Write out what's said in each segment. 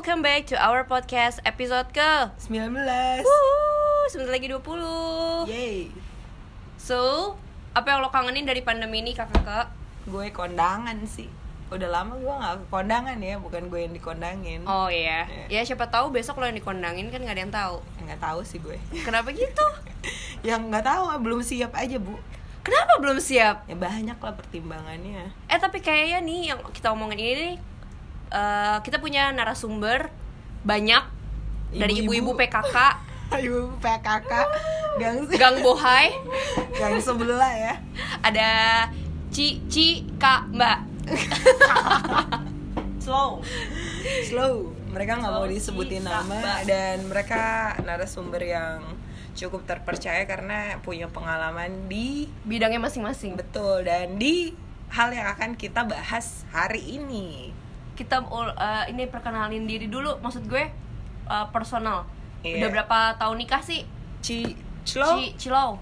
welcome back to our podcast episode ke? 19 Wuhu, sebentar lagi 20 Yeay So, apa yang lo kangenin dari pandemi ini kakak-kakak? Gue kondangan sih. Udah lama gue gak ke kondangan ya Bukan gue yang dikondangin. Oh iya, Iya. ya siapa tahu besok lo yang dikondangin kan gak ada yang tahu. Nggak tahu sih gue. Kenapa gitu? Yang nggak tahu belum siap aja bu. Kenapa belum siap? Ya banyak lah pertimbangannya. Eh tapi kayaknya nih yang kita omongin ini nih eh, Kita punya narasumber banyak Dari ibu-ibu. PKK Ayo PKK Gang, Gang Bohai. Gang sebelah ya. Ada Ci, Ci, Kak, Mbak. Slow. Slow. Mereka nggak mau disebutin nama Mbak. Dan mereka narasumber yang cukup terpercaya Karena punya pengalaman di Bidangnya masing-masing. Betul dan di hal yang akan kita bahas hari ini. Kita eh, ini perkenalin diri dulu maksud gue eh, personal Iya. udah berapa tahun nikah sih Ci Clo Ci Cilau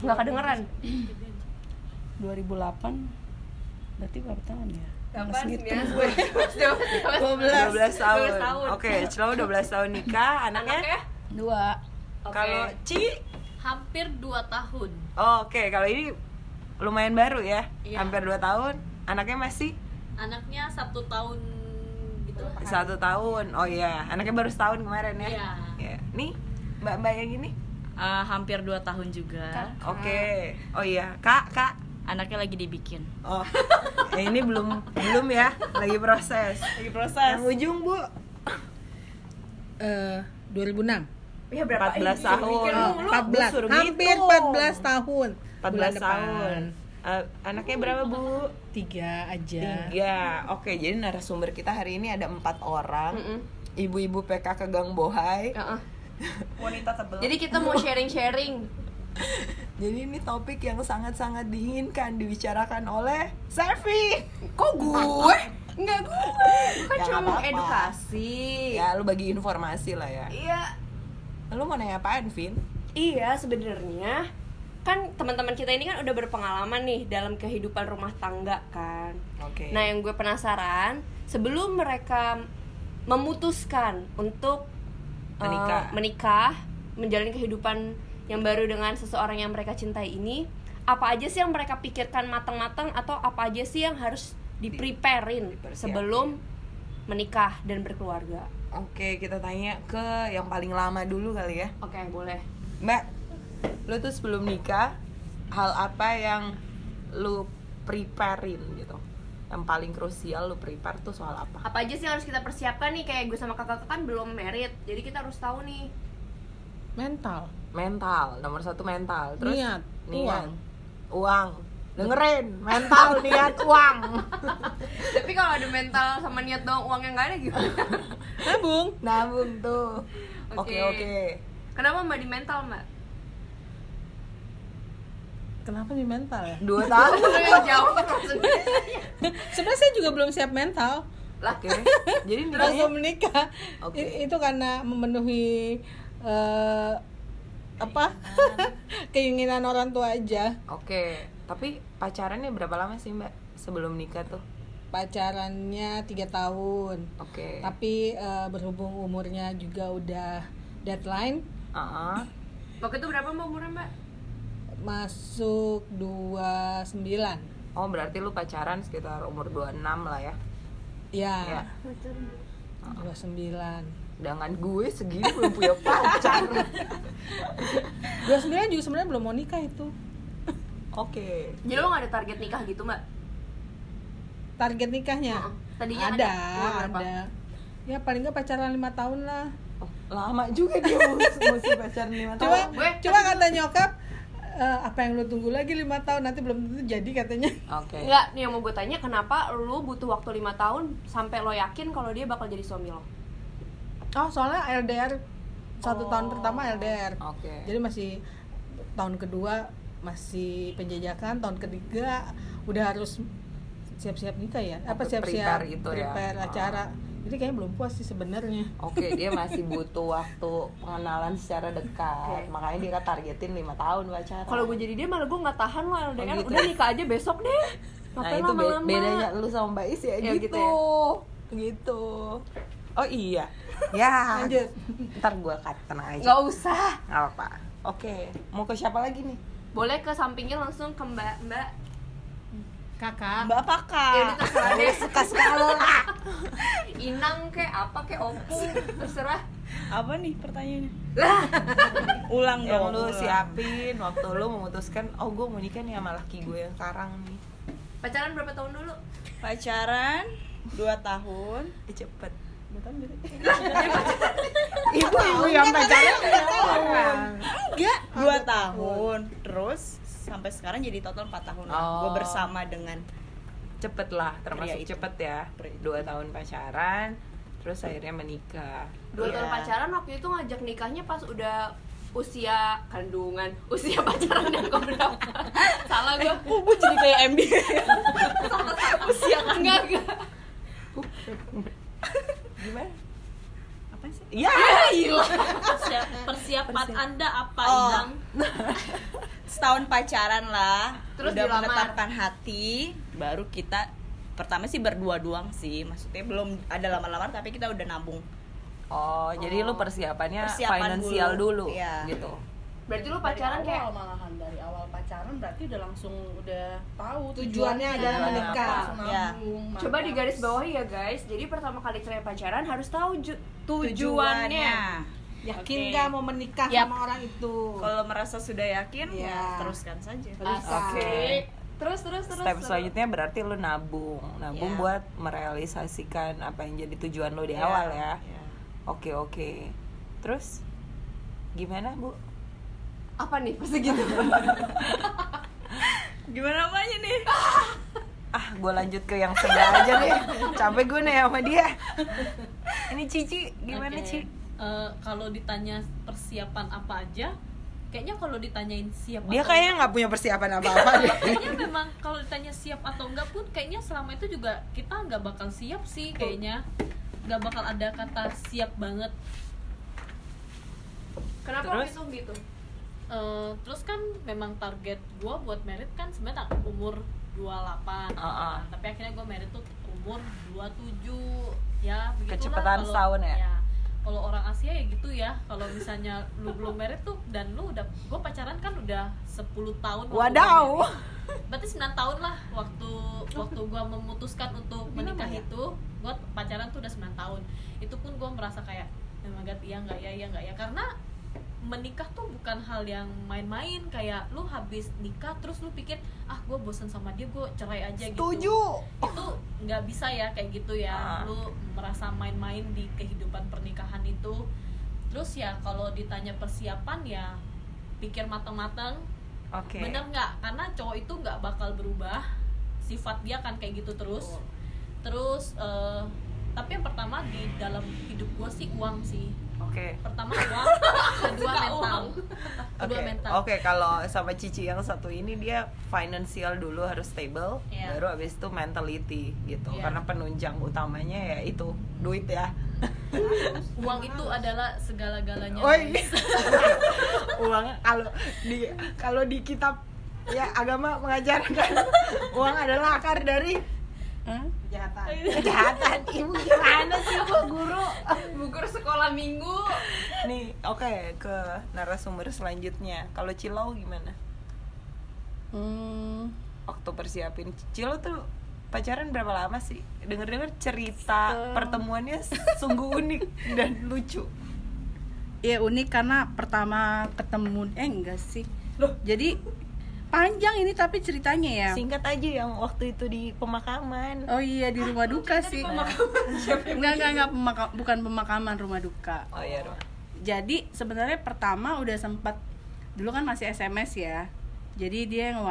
nggak kedengeran 2008 berarti berapa tahun ya? Kapan? gitu. Sembilan, sepuluh. 12 tahun. 12 tahun. Oke, Clo 12 tahun nikah, anaknya. anaknya Dua. Oke. Kalau Ci hampir 2 tahun oh, Oke, kalau ini lumayan baru ya. Iya. Hampir 2 tahun. Anaknya masih anaknya satu tahun gitu lah satu tahun. Oh iya, anaknya baru setahun kemarin ya. Iya. Ya. Nih, Mbak-mbak yang ini. Uh, hampir 2 tahun juga. Oke. Oh iya, Kak, Kak. Anaknya lagi dibikin. Oh. Eh, ini belum belum ya, lagi proses. Lagi proses. Yang ujung, Bu. Eh, 2006. ya berapa 14 tahun. Oh, Lu 14. suruh Hampir gitu. 14 tahun. 14 Bulan depan. tahun. Eh, anaknya berapa, Bu? Tiga aja. Tiga. Oke, jadi narasumber kita hari ini ada empat orang. Mm-mm. Ibu-ibu PKK Gang Bohai. Heeh. Wanita tebel. jadi kita mau sharing sharing Jadi ini topik yang sangat-sangat diinginkan dibicarakan oleh Sevi. kok gue nggak gue kan Ya, cuma edukasi Ya, lu bagi informasi lah ya. iya Lu mau nanya apaan, Vin? Iya sebenarnya kan teman-teman kita ini kan udah berpengalaman nih dalam kehidupan rumah tangga kan. Oke. Nah yang gue penasaran sebelum mereka memutuskan untuk uh, Menikah. menikah, menjalani kehidupan yang baru dengan seseorang yang mereka cintai ini, apa aja sih yang mereka pikirkan matang-matang atau apa aja sih yang harus dipreparein sebelum menikah dan berkeluarga? Oke, kita tanya ke yang paling lama dulu kali ya. Oke boleh. Mbak, lu tuh sebelum nikah hal apa yang lu preparein gitu? Yang paling krusial lu prepare tuh soal apa? apa aja sih yang harus kita persiapkan nih kayak gue sama kakak kan belum merit jadi kita harus tahu nih Mental. Mental, nomor satu mental. Terus Niat, niat, uang. Dengerin, mental, niat, uang. tapi kalau ada mental sama niat doang uangnya nggak ada gimana Nabung. Nabung tuh. Oke. Oke, oke. kenapa mbak di mental mbak Kenapa di mental ya? Dua tahun. Maksudnya Sebenarnya saya juga belum siap mental. lah Oke. Jadi Langsung menikah. Oke. I- Itu karena memenuhi eh, apa? Keinginan orang tua aja. Oke, tapi pacarannya berapa lama sih Mbak sebelum nikah tuh? Pacarannya tiga tahun. Oke. Tapi eh, berhubung umurnya juga udah deadline, Ah, waktu itu berapa mbak umurnya mbak masuk 29 Oh, berarti lu pacaran sekitar umur 26 lah ya. ya, Ya. 29 Dengan gue segini belum punya pacar. 29 juga sebenarnya belum mau nikah itu Oke. jadi lo nggak ada target nikah gitu mbak target nikahnya Heeh. Tadinya ada ada. Ya paling nggak pacaran lima tahun lah Oh, lama juga dia mesti, pacaran 5 tahun. coba gue- coba kata nyokap "Eh, apa yang lu tunggu lagi lima tahun nanti belum tentu jadi katanya Oke. Enggak, nih yang mau gue tanya kenapa lu butuh waktu lima tahun sampai lo yakin kalau dia bakal jadi suami lo? oh soalnya LDR satu tahun Oh. pertama LDR Oke. jadi masih tahun kedua masih penjajakan tahun ketiga udah harus siap-siap nikah ya apa siap-siap prepare itu ya. prepare Ah. acara jadi kayaknya belum puas sih sebenarnya Oke, dia masih butuh waktu pengenalan secara dekat. Oke. Makanya dia kan targetin 5 tahun pacaran. Kalau gue jadi dia malah gue nggak tahan lo LDR, Oh, gitu udah ya? nikah aja besok deh. Nah, Ngapain itu be- lama-lama? bedanya lu sama Mbak Is ya, Ya, gitu. gitu ya. gitu oh iya ya Lanjut. ntar gue cut tenang aja nggak usah nggak apa oke mau ke siapa lagi nih boleh ke sampingnya langsung ke mbak mbak kakak Mbak apa kak? ya udah terserah deh suka sekali lah inang kayak apa kayak opung terserah Apa nih pertanyaannya? lah Ulang yang dong. lu ulang. siapin waktu lu memutuskan oh gue mau nikah nih sama laki gue yang sekarang nih pacaran berapa tahun dulu Pacaran 2 tahun. eh, cepet ibu-ibu yang pacaran Enggak, 2 tahun. Terus sampai sekarang jadi total 4 tahun lah. Oh. Gue bersama dengan cepet lah termasuk Pria itu. cepet ya dua tahun pacaran terus akhirnya menikah dua Iya. tahun pacaran waktu itu ngajak nikahnya pas udah usia kandungan usia pacaran yang keberapa salah gue Oh, gue jadi kayak MD. usia kan enggak enggak gimana Apa sih? ya Persiap- persiapan anda apa Oh. Setahun pacaran lah. Terus udah dilamar. menetapkan hati, baru kita pertama sih berdua doang sih. Maksudnya belum ada lamar-lamar tapi kita udah nabung. oh jadi lu persiapannya Persiapan finansial dulu. dulu, Iya. gitu berarti lu pacaran Dari kayak awal malahan dari awal pacaran berarti udah langsung udah tahu Tujuannya adalah tujuannya langsung Ya. coba di garis bawahi ya guys jadi pertama kali cerai pacaran harus tahu ju- tujuannya yakin Oke. nggak mau menikah Yap. sama orang itu Kalau merasa sudah yakin, Iya. ya teruskan saja. Oke. terus terus terus step terus. selanjutnya berarti lu nabung nabung Iya. buat merealisasikan apa yang jadi tujuan lu di Iya, awal ya iya. oke oke terus gimana bu apa nih? Pasti gitu. Gimana apanya nih? ah gue lanjut ke yang sebelah aja deh. Capek gue nih sama dia. Ini Cici gimana Oke. Ci? Eh, kalau ditanya persiapan apa aja, kayaknya kalau ditanyain siap dia atau kayaknya nggak punya persiapan apa-apa kayaknya memang kalau ditanya siap atau enggak pun kayaknya selama itu juga kita nggak bakal siap sih kayaknya. Nggak bakal ada kata siap banget. Kenapa Terus? waktu itu gitu Eh, terus kan memang target gua buat merit kan sebenarnya umur 28 Uh-uh. Nah, tapi akhirnya gua merit tuh umur 27 ya begitulah Kecepatan kalau- setahun ya? kalau orang Asia ya gitu ya kalau misalnya lu belum merit tuh dan lu udah gua pacaran kan udah 10 tahun Wadaw. berarti 9 tahun lah waktu waktu gua memutuskan untuk menikah ya? itu gua pacaran tuh udah 9 tahun itu pun gua merasa kayak oh my god iya nggak ya iya nggak ya karena menikah tuh bukan hal yang main-main kayak lu habis nikah terus lu pikir ah gue bosan sama dia gue cerai aja gitu. Setuju. Itu nggak bisa ya kayak gitu ya. Ah. lu merasa main-main di kehidupan pernikahan itu. Terus ya kalau ditanya persiapan ya pikir matang-matang oke. Bener nggak? Karena cowok itu nggak bakal berubah. Sifat dia kan kayak gitu terus. Terus eh, tapi yang pertama di dalam hidup gue sih uang sih oke. Pertama uang kedua mental. Kedua Oke, mental. Oke kalau sama Cici yang satu ini dia financial dulu harus stable, Iya. baru abis itu mentality gitu. Iya. Karena penunjang utamanya ya itu duit ya. uang itu adalah segala-galanya. Uang kalau di kalau di kitab ya agama mengajarkan uang adalah akar dari kejahatan kejahatan. Ibu gimana sih bu guru? gugur sekolah minggu Nih, oke ke narasumber selanjutnya. Kalau Cilau gimana? hmm, waktu persiapin Cilo tuh pacaran berapa lama sih? Dengar-dengar cerita Setahun. pertemuannya sungguh unik dan lucu. ya unik karena pertama ketemu eh enggak sih loh jadi panjang ini tapi ceritanya ya? Singkat aja yang waktu itu di pemakaman. oh iya di rumah duka sih. enggak enggak enggak pemaka- bukan pemakaman rumah duka. Oh iya, Ruh. jadi sebenarnya pertama udah sempat dulu kan masih SMS ya. Jadi dia nge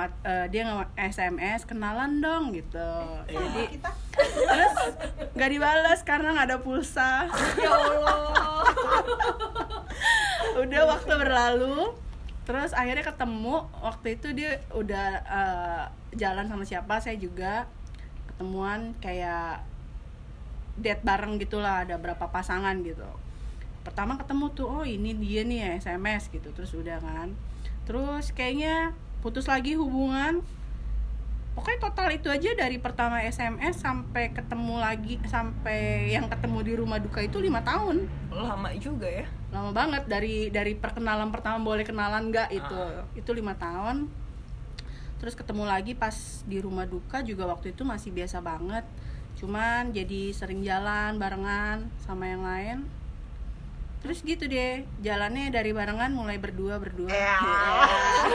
dia nge SMS kenalan dong gitu. Jadi terus nggak dibalas karena nggak ada pulsa. Ya allah. Udah waktu berlalu terus akhirnya ketemu waktu itu dia udah eh, jalan sama siapa saya juga ketemuan kayak date bareng gitulah ada berapa pasangan gitu. Pertama ketemu tuh oh ini dia nih ya SMS gitu. Terus udah kan. Terus kayaknya putus lagi hubungan pokoknya total itu aja dari pertama SMS sampai ketemu lagi sampai yang ketemu di rumah duka itu lima tahun. Lama juga ya? Lama banget dari dari perkenalan pertama boleh kenalan nggak itu. Ah. itu lima tahun. Terus ketemu lagi pas di rumah duka juga waktu itu masih biasa banget. Cuman jadi sering jalan barengan sama yang lain terus gitu deh jalannya dari barengan mulai berdua berdua. Ya.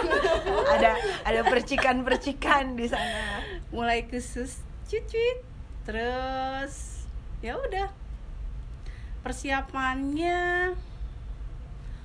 ada ada percikan percikan di sana. Mulai khusus cuit terus ya udah. Persiapannya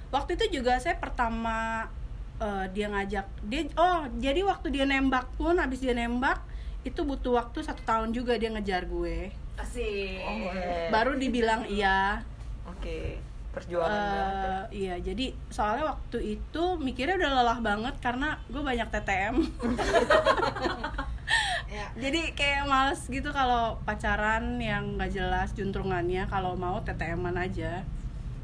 waktu itu juga saya pertama eh, dia ngajak dia oh jadi waktu dia nembak pun habis dia nembak itu butuh waktu satu tahun juga dia ngejar gue. Asik. oh, baru dibilang iya. Oke perjuangan ya. Eh, iya jadi soalnya waktu itu mikirnya udah lelah banget karena gue banyak TTM jadi kayak males gitu kalau pacaran yang nggak jelas juntrungannya kalau mau TTM-an aja.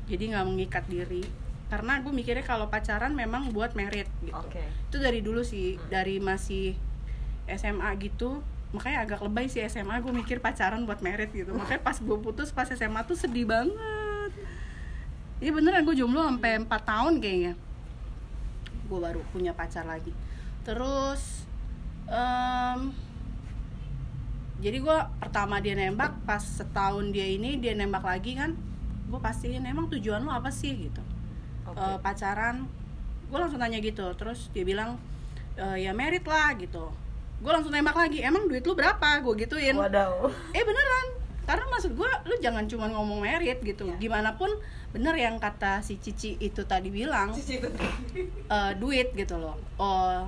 Jadi nggak mengikat diri. Karena gue mikirnya kalau pacaran memang buat merit gitu. Oke. Itu dari dulu sih dari masih SMA gitu. Makanya agak lebay sih SMA gue mikir pacaran buat merit gitu. Makanya pas gue putus pas SMA tuh sedih banget iya beneran gue jomblo sampai 4 tahun kayaknya. Gue baru punya pacar lagi. Terus em, jadi gue pertama dia nembak pas setahun dia ini dia nembak lagi kan gue pastiin emang tujuan lo apa sih? gitu. Oke. Eh, pacaran gue langsung tanya gitu. Terus dia bilang "Eh, ya merit lah gitu. Gue langsung nembak lagi emang duit lu berapa? Gue gituin. Wadaw eh beneran karena maksud gue lu jangan cuma ngomong merit gitu. Gimana pun bener yang kata si Cici itu tadi bilang eh, duit gitu loh. Oh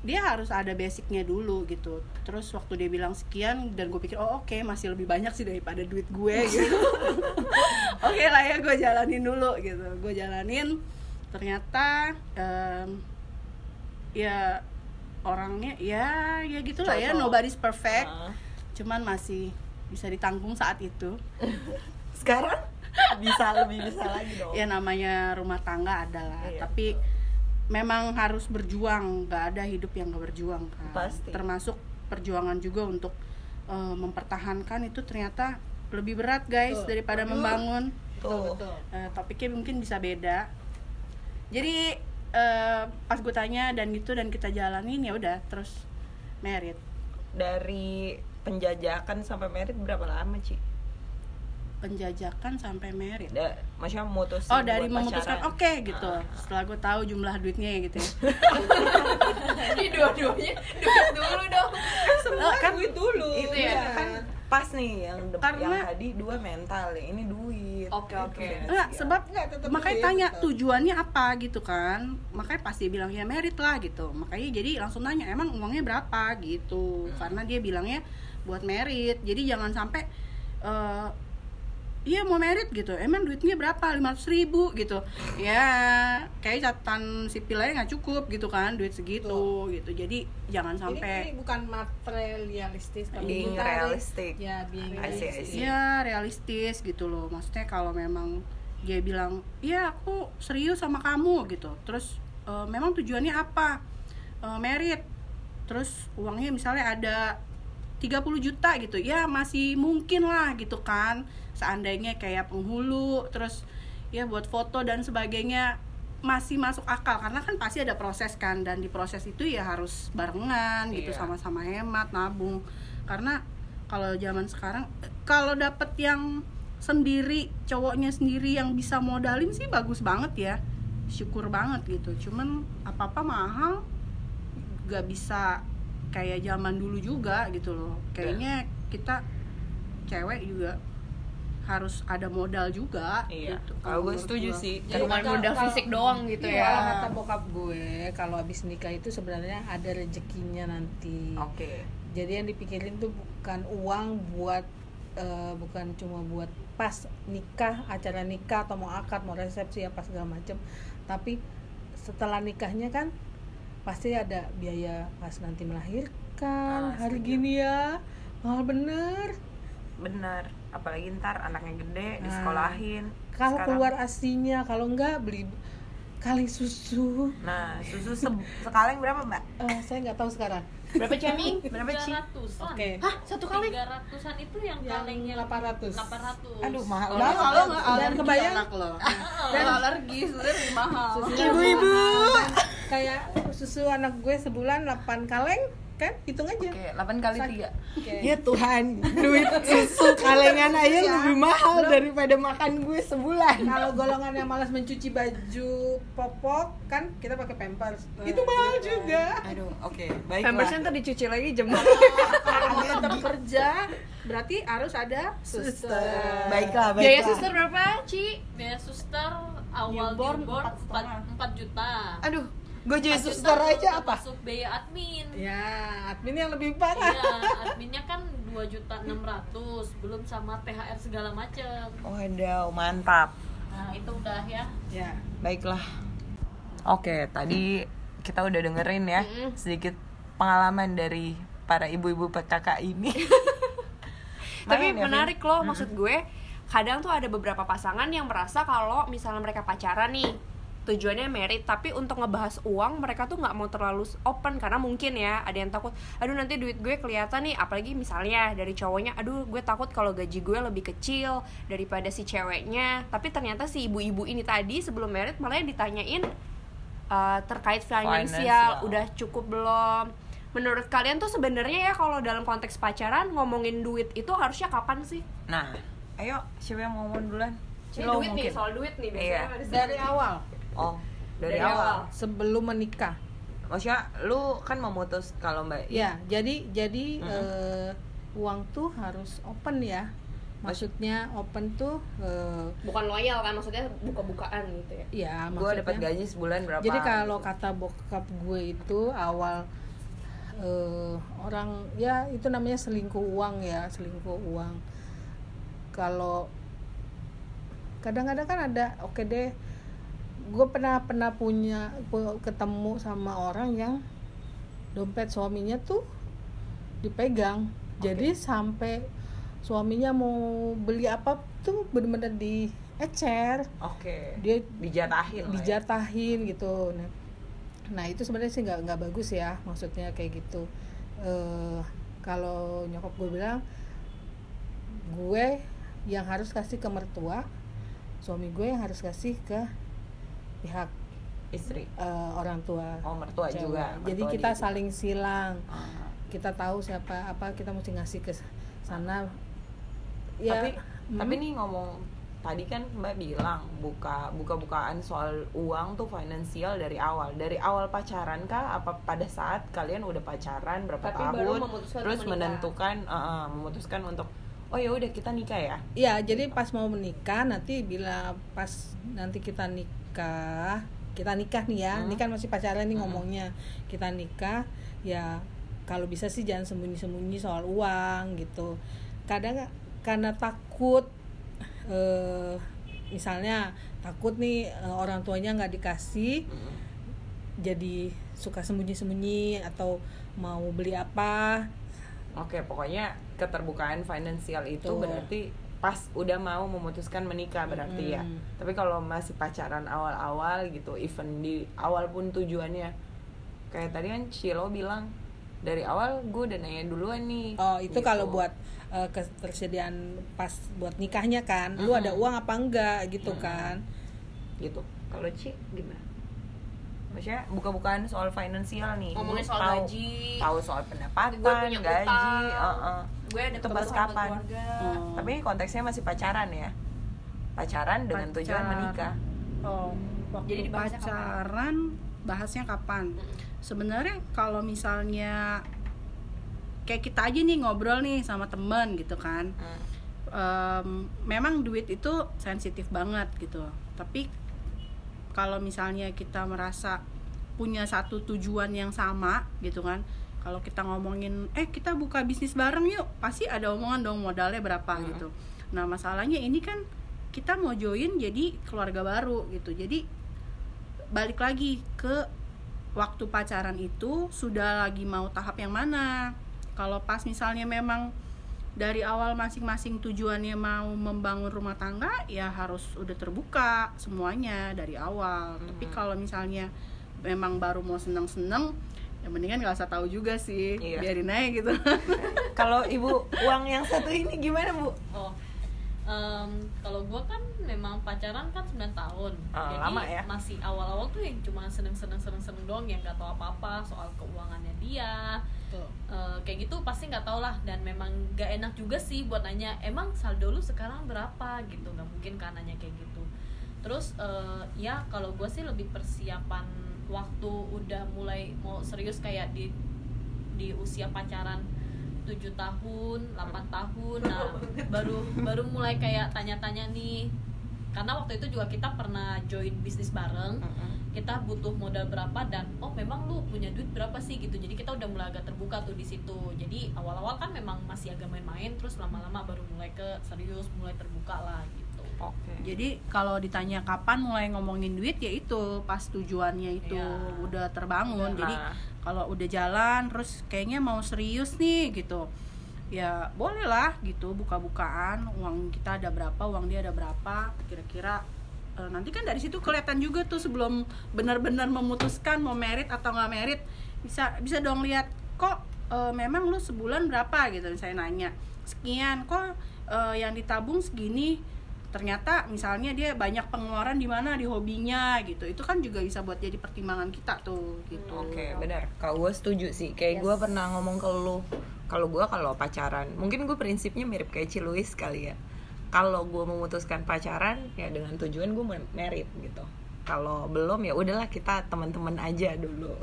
dia harus ada basicnya dulu gitu. Terus waktu dia bilang sekian dan gue pikir oh oke masih lebih banyak sih daripada duit gue gitu. Oke lah ya gue jalanin dulu gitu. Gue jalanin. Ternyata em, ya orangnya ya ya gitulah ya nobody's perfect. Ah. cuman masih bisa ditanggung saat itu. Sekarang? Bisa lebih bisa lagi dong. Ya namanya rumah tangga adalah Iya, tapi memang harus berjuang. Nggak ada hidup yang nggak berjuang kan Pasti. termasuk perjuangan juga untuk eh, mempertahankan itu ternyata lebih berat guys daripada membangun. Tuh Eh, topiknya mungkin bisa beda. Jadi eh, pas gue tanya dan gitu dan kita jalanin ya udah terus merit. Dari penjajakan sampai merit berapa lama Ci? penjajakan sampai merit Da, maksudnya mutusin Oh dari buat memutuskan oke gitu. Ah. Setelah gue tahu jumlah duitnya ya gitu ya. Ini dua-duanya duit dulu dong. semua kan duit dulu. Itu Iya, ya. kan pas nih yang Karena- yang tadi dua mental ya ini duit Oke, Itu oke. finansial. Enggak, sebab Enggak, tetep makanya duit, tanya betul. tujuannya apa gitu kan. Makanya pasti bilang ya merit lah gitu. Makanya jadi langsung nanya emang uangnya berapa gitu. Karena dia bilangnya buat merit. Jadi jangan sampai eh Iya mau merit gitu, emang duitnya berapa? 500 ribu gitu Ya kayak catatan sipil aja nggak cukup gitu kan, duit segitu gitu Jadi jangan Ini, sampai ini bukan materialistis tapi Being kita- realistic. Ya, being I see, I realistic. see. Iya realistis gitu loh maksudnya kalau memang dia bilang iya aku serius sama kamu gitu terus e, memang tujuannya apa E, merit terus uangnya misalnya ada 30 juta gitu. Ya masih mungkin lah gitu kan. Seandainya kayak penghulu terus ya buat foto dan sebagainya masih masuk akal. Karena kan pasti ada proses kan dan di proses itu ya harus barengan gitu Iya. sama-sama hemat nabung. Karena kalau zaman sekarang kalau dapet yang sendiri cowoknya sendiri yang bisa modalin sih bagus banget ya. Syukur banget gitu. Cuman apa apa mahal gak bisa kayak zaman dulu juga gitu loh kayaknya kita cewek juga harus ada modal juga Iya. gitu. Kalau gue setuju gua. sih. Jadi Bukan modal fisik doang gitu Iya, ya. Kalau kata bokap gue, kalau habis nikah itu sebenarnya ada rezekinya nanti. Oke. Jadi yang dipikirin tuh bukan uang buat eh, bukan cuma buat pas nikah, acara nikah atau mau akad, mau resepsi apa segala macem. Tapi setelah nikahnya kan pasti ada biaya pas nanti melahirkan, Ah, hari setuju. gini ya, mahal bener. Benar. Apalagi ntar anaknya gede, Nah, disekolahin. Kalau Sekarang- keluar aslinya, kalau enggak beli kaleng susu Nah, susu se- sekaleng berapa, Mbak? Eh, saya nggak tahu sekarang berapa ceming Berapa? 300-an. oke hah satu kaleng 300-an itu yang Yang kaleng yang 800. 800. Aduh, mahal Kalau banget. kalau nggak Dan alergi kebayang- anak lo. Dan alergi sebenarnya lebih mahal. Ibu-ibu. kayak susu anak gue sebulan 8 kaleng kan hitung aja Oke, 8 kali 3. Oke. Ya Tuhan, duit susu kalengan aja lebih mahal daripada makan gue sebulan. kalau golongan yang malas mencuci baju popok kan kita pakai pampers Itu mahal juga. Aduh, oke, baiklah. Pampersnya ntar dicuci lagi jam Kalau tetap kerja, berarti harus ada suster. Baiklah, baiklah. biaya suster berapa Ci Biaya suster awal Newborn newborn empat 4, setengah. 4 juta. Aduh, gue jadi 4 juta suster aja apa? Masuk biaya admin. ya admin yang lebih parah Iya, adminnya kan 2 juta 600 belum sama THR segala macem. Waduh, mantap. Nah, itu udah ya. ya Baiklah. Oke, tadi kita udah dengerin ya sedikit pengalaman dari para ibu-ibu PKK ini. tapi ya, menarik loh maksud gue kadang tuh ada beberapa pasangan yang merasa kalau misalnya mereka pacaran nih tujuannya merit tapi untuk ngebahas uang mereka tuh nggak mau terlalu open karena mungkin ya ada yang takut aduh nanti duit gue kelihatan nih apalagi misalnya dari cowoknya aduh gue takut kalau gaji gue lebih kecil daripada si ceweknya. Tapi ternyata si ibu-ibu ini tadi sebelum merit malah yang ditanyain uh, terkait finansial udah cukup belum? Menurut kalian tuh sebenarnya ya kalau dalam konteks pacaran ngomongin duit itu harusnya kapan sih? Nah, ayo siapa yang mau ngomong duluan? Ini duit nih, soal duit nih Iya. biasanya ada dari awal Oh, dari, Dari awal. awal. sebelum menikah Maksudnya lu kan memutus kalau Mbak ya jadi jadi eh, uang tuh harus open ya maksudnya open tuh eh, bukan loyal kan maksudnya buka-bukaan gitu ya ya gue dapat gaji sebulan berapa? jadi kalau gitu. kata bokap gue itu awal eh, orang ya itu namanya selingkuh uang ya selingkuh uang kalau kadang-kadang kan ada oke deh gue pernah pernah punya pu- ketemu sama orang yang dompet suaminya tuh dipegang. Jadi sampai suaminya mau beli apa tuh bener-bener diecer Oke. dia Dijatahin ya. dijatahin gitu. Nah, nah itu sebenarnya sih nggak nggak bagus ya maksudnya kayak gitu. Eh kalau nyokap gue bilang gue yang harus kasih ke mertua suami gue yang harus kasih ke pihak Istri. eh, orang tua Oh, mertua cewek. juga. jadi mertua kita dia juga. saling silang Ah. kita tahu siapa apa kita mesti ngasih ke sana ya tapi hmm. tapi nih ngomong tadi kan Mbak bilang buka buka bukaan soal uang tuh finansial dari awal dari awal pacaran kah apa pada saat kalian udah pacaran berapa Tapi tahun terus menikah. menentukan eh, memutuskan untuk oh ya udah kita nikah ya Ya, jadi pas mau menikah nanti bila pas nanti kita nikah, kita nikah nih ya. Hmm. Ini kan masih pacaran nih Hmm. ngomongnya. Kita nikah ya kalau bisa sih jangan sembunyi-sembunyi soal uang gitu. Kadang karena takut eh misalnya takut nih eh, orang tuanya nggak dikasih Mm. jadi suka sembunyi-sembunyi atau mau beli apa oke pokoknya keterbukaan finansial itu Betul. berarti pas udah mau memutuskan menikah berarti ya Mm. tapi kalau masih pacaran awal-awal gitu even di awal pun tujuannya kayak tadi kan Cilo bilang dari awal gue udah nanya duluan nih Oh itu Gitu. kalau buat eh, ketersediaan pas buat nikahnya kan, lu Mm-mm. ada uang apa enggak gitu Mm-mm. kan? gitu kalau Ci gimana maksudnya buka-bukaan soal finansial nih ngomongin soal tahu- gaji tahu soal pendapatan gue punya gaji utang uh-uh. gue ada buat kapan? Oh. tapi ini konteksnya masih pacaran ya pacaran dengan tujuan Pacaran. menikah Oh, waktu Jadi dibahasnya kapan? pacaran bahasnya kapan? Sebenarnya kalau misalnya kayak kita aja nih ngobrol nih sama temen gitu kan, Hmm. em, memang duit itu sensitif banget gitu. Tapi kalau misalnya kita merasa punya satu tujuan yang sama gitu kan, kalau kita ngomongin, eh kita buka bisnis bareng yuk, pasti ada omongan dong modalnya berapa Hmm. gitu. Nah masalahnya ini kan kita mau join jadi keluarga baru gitu, jadi balik lagi ke waktu pacaran itu sudah lagi mau tahap yang mana. Kalau pas misalnya memang dari awal masing-masing tujuannya mau membangun rumah tangga ya harus udah terbuka semuanya dari awal. Tapi kalau misalnya memang baru mau seneng-seneng ya mendingan nggak usah tahu juga sih. Iya. biarin aja gitu. Kalau ibu uang yang satu ini gimana bu? Oh, em, kalau gue kan memang pacaran kan 9 tahun, Ah, jadi lama ya? masih awal-awal tuh yang cuma seneng-seneng seneng-seneng doang yang nggak tahu apa-apa soal keuangannya dia, Eh, kayak gitu pasti nggak tau lah dan memang gak enak juga sih buat nanya emang saldo lu sekarang berapa? Gitu nggak mungkin kan nanya kayak gitu. Terus eh, ya kalau gue sih lebih persiapan waktu udah mulai mau serius kayak di di usia pacaran 7 tahun 8 tahun. Nah baru baru mulai kayak tanya-tanya nih. Karena waktu itu juga kita pernah join bisnis bareng. Kita butuh modal berapa dan oh memang lu punya duit berapa sih? Gitu. Jadi kita udah mulai agak terbuka tuh di situ. Jadi awal-awal kan memang masih agak main-main terus lama-lama baru mulai ke serius mulai terbuka lah gitu Oke. jadi kalau ditanya kapan mulai ngomongin duit ya itu pas tujuannya itu Iya. udah terbangun jadi Nah. kalau udah jalan terus kayaknya mau serius nih gitu ya boleh lah gitu buka-bukaan uang kita ada berapa uang dia ada berapa kira-kira eh, nanti kan dari situ kelihatan juga tuh sebelum benar-benar memutuskan mau merit atau nggak merit bisa bisa dong lihat kok eh, memang lu sebulan berapa gitu saya nanya sekian kok eh, yang ditabung segini ternyata misalnya dia banyak pengeluaran di mana di hobinya gitu itu kan juga bisa buat jadi pertimbangan kita tuh gitu Oke, benar. Kalau gue setuju sih. Kayak gue pernah ngomong ke lu, kalau gue kalau pacaran, mungkin gue prinsipnya mirip kayak Ciluis kali ya. Kalau gue memutuskan pacaran, ya dengan tujuan gue merit gitu. Kalau belum ya udahlah kita teman-teman aja dulu.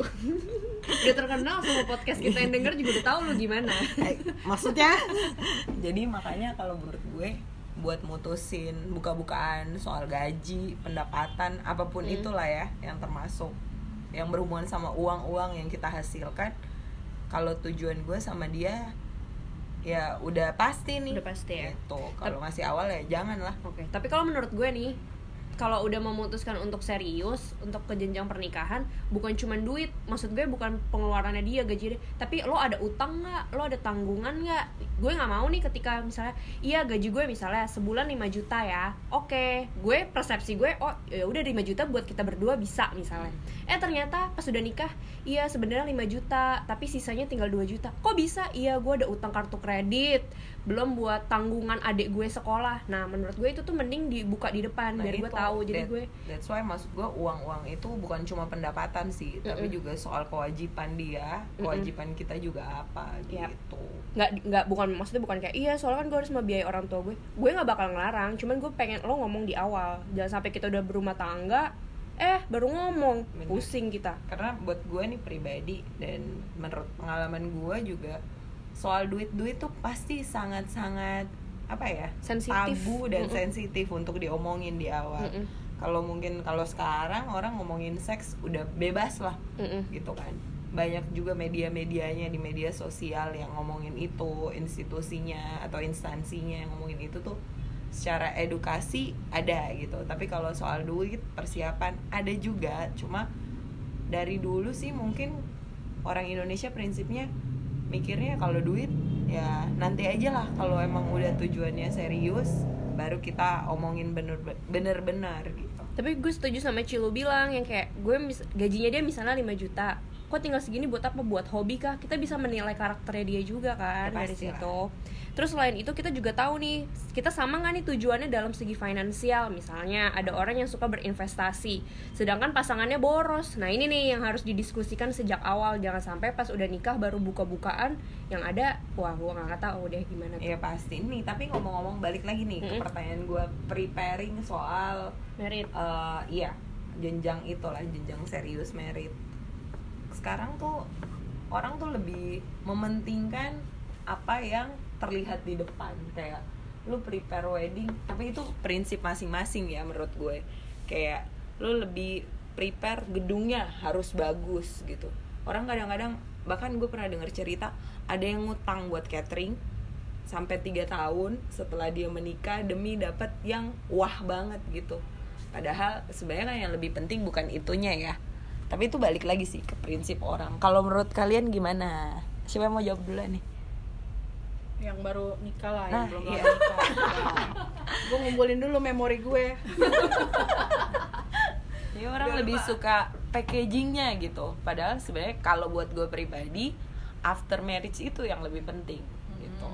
udah terkenal sama podcast kita yang denger juga udah tahu lu gimana Eh, Maksudnya? Jadi makanya kalau menurut gue buat mutusin buka-bukaan soal gaji, pendapatan, apa pun itulah ya yang termasuk yang berhubungan sama uang-uang yang kita hasilkan. Kalau tujuan gue sama dia ya udah pasti nih. Udah pasti ya. Gitu. Kalau masih awal ya jangan lah. Oke, tapi kalau menurut gue nih, kalau udah memutuskan untuk serius, untuk ke jenjang pernikahan, bukan cuma duit, maksud gue bukan pengeluarannya dia gaji dia, tapi lo ada utang nggak, lo ada tanggungan nggak? Gue nggak mau nih ketika misalnya, iya gaji gue misalnya sebulan 5 juta ya, oke, gue persepsi gue, oh ya udah 5 juta buat kita berdua bisa misalnya. Eh ternyata pas udah nikah, iya sebenarnya 5 juta, tapi sisanya tinggal 2 juta. Kok bisa? Iya gue ada utang kartu kredit, belum buat tanggungan adik gue sekolah. Nah menurut gue itu tuh mending dibuka di depan Nah, biar gue itu, tahu. Jadi that- gue That's why maksud gue uang-uang itu bukan cuma pendapatan sih, tapi juga soal kewajiban dia, kewajiban kita juga apa Yap. gitu. nggak nggak bukan maksudnya bukan kayak iya soalnya kan gue harus membiayai orang tua gue. Gue nggak bakal ngelarang, cuman gue pengen lo ngomong di awal. Jangan sampai kita udah berumah tangga, eh baru ngomong Bener. pusing kita. Karena buat gue nih pribadi dan menurut pengalaman gue juga soal duit-duit tuh pasti sangat-sangat apa ya Sensitif. tabu dan Mm-mm. sensitif untuk diomongin di awal. Mm-mm. Kalau mungkin kalau sekarang orang ngomongin seks udah bebas lah Mm-mm. gitu kan banyak juga media-medianya di media sosial yang ngomongin itu institusinya atau instansinya yang ngomongin itu tuh secara edukasi ada gitu tapi kalau soal duit persiapan ada juga cuma dari dulu sih mungkin orang Indonesia prinsipnya mikirnya kalau duit ya nanti aja lah kalau emang udah tujuannya serius baru kita omongin bener bener-bener gitu Tapi gue setuju sama Cilu bilang yang kayak gue gajinya dia misalnya 5 juta. Kok tinggal segini buat apa? Buat hobi kah? Kita bisa menilai karakternya dia juga kan Ya, dari lah. situ. Terus selain itu kita juga tahu nih, kita sama nggak nih tujuannya dalam segi finansial. Misalnya ada orang yang suka berinvestasi, sedangkan pasangannya boros. Nah ini nih yang harus didiskusikan sejak awal. Jangan sampai pas udah nikah baru buka-bukaan yang ada, wah gue nggak tahu deh gimana tuh. ya pasti nih tapi ngomong-ngomong balik lagi nih ke Mm-mm. pertanyaan gue preparing soal Merit. eh iya jenjang itulah jenjang serius merit sekarang tuh orang tuh lebih mementingkan apa yang terlihat di depan. Kayak lu prepare wedding tapi itu prinsip masing-masing ya menurut gue. Kayak lu lebih prepare gedungnya harus bagus gitu. Orang kadang-kadang bahkan gue pernah dengar cerita ada yang ngutang buat catering sampai tiga tahun setelah dia menikah demi dapat yang wah banget gitu. Padahal sebenarnya kan yang lebih penting bukan itunya ya tapi itu balik lagi sih ke prinsip orang. Kalau menurut kalian gimana? Siapa yang mau jawab dulu nih yang baru nikah lah Nah, yang belum iya. nikah. Gue ngumpulin dulu memori gue. Jadi orang lebih suka packagingnya gitu. Padahal sebenarnya kalau buat gue pribadi, after marriage itu yang lebih penting gitu.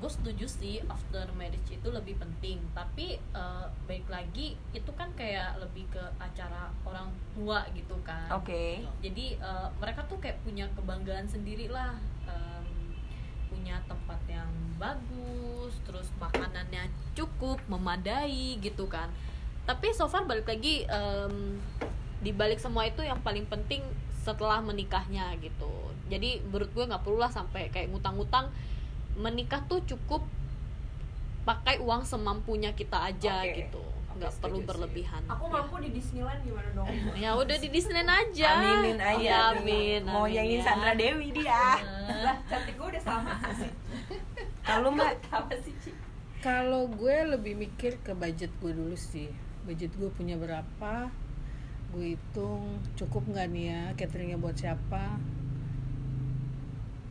Gue setuju sih after marriage itu lebih penting. Tapi eh, baik lagi itu kan kayak lebih ke acara orang tua gitu kan. Oke. jadi eh, mereka tuh kayak punya kebanggaan sendiri lah. Em, punya tempat yang bagus terus makanannya cukup memadai gitu kan. Tapi so far balik lagi em, di balik semua itu yang paling penting setelah menikahnya gitu. Jadi menurut gue nggak perlu lah sampai kayak ngutang-ngutang menikah tuh cukup pakai uang semampunya kita aja Oke. gitu nggak perlu berlebihan Aku Ya. mampu di Disneyland gimana dong? ya udah di Disneyland aja Aminin aja. ya, amin Mau amin nyanyiin ya. Sandra Dewi dia. lah, cantik gue udah sama sih. Kalau mbak, Apa sih, Ci? Kalau gue lebih mikir ke budget gue dulu sih. Budget gue punya berapa? Gue hitung cukup nggak nih ya cateringnya buat siapa?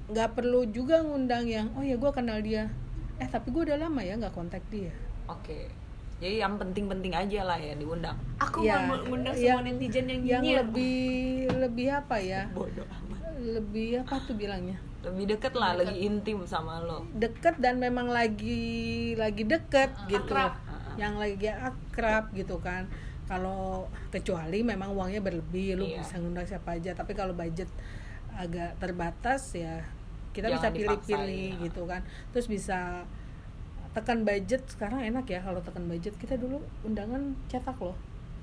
Nggak perlu juga ngundang yang oh ya gue kenal dia. Eh tapi gue udah lama ya nggak kontak dia. oke. Jadi yang penting-penting aja lah ya diundang. Aku Ya, mau ngundang yang- semua netizen yang Yang nyinyir. lebih lebih apa ya? Bodoh amat. Lebih apa tuh bilangnya? Lebih deket lah, lebih intim sama lo. Deket dan memang lagi lagi deket gitu. Akrab. Yang lagi akrab gitu kan. Kalau kecuali memang uangnya berlebih, lu Iya. bisa ngundang siapa aja. Tapi kalau budget agak terbatas ya kita bisa Jangan pilih-pilih dipaksain, ya. gitu kan. Terus bisa tekan budget sekarang enak ya kalau tekan budget kita dulu undangan cetak loh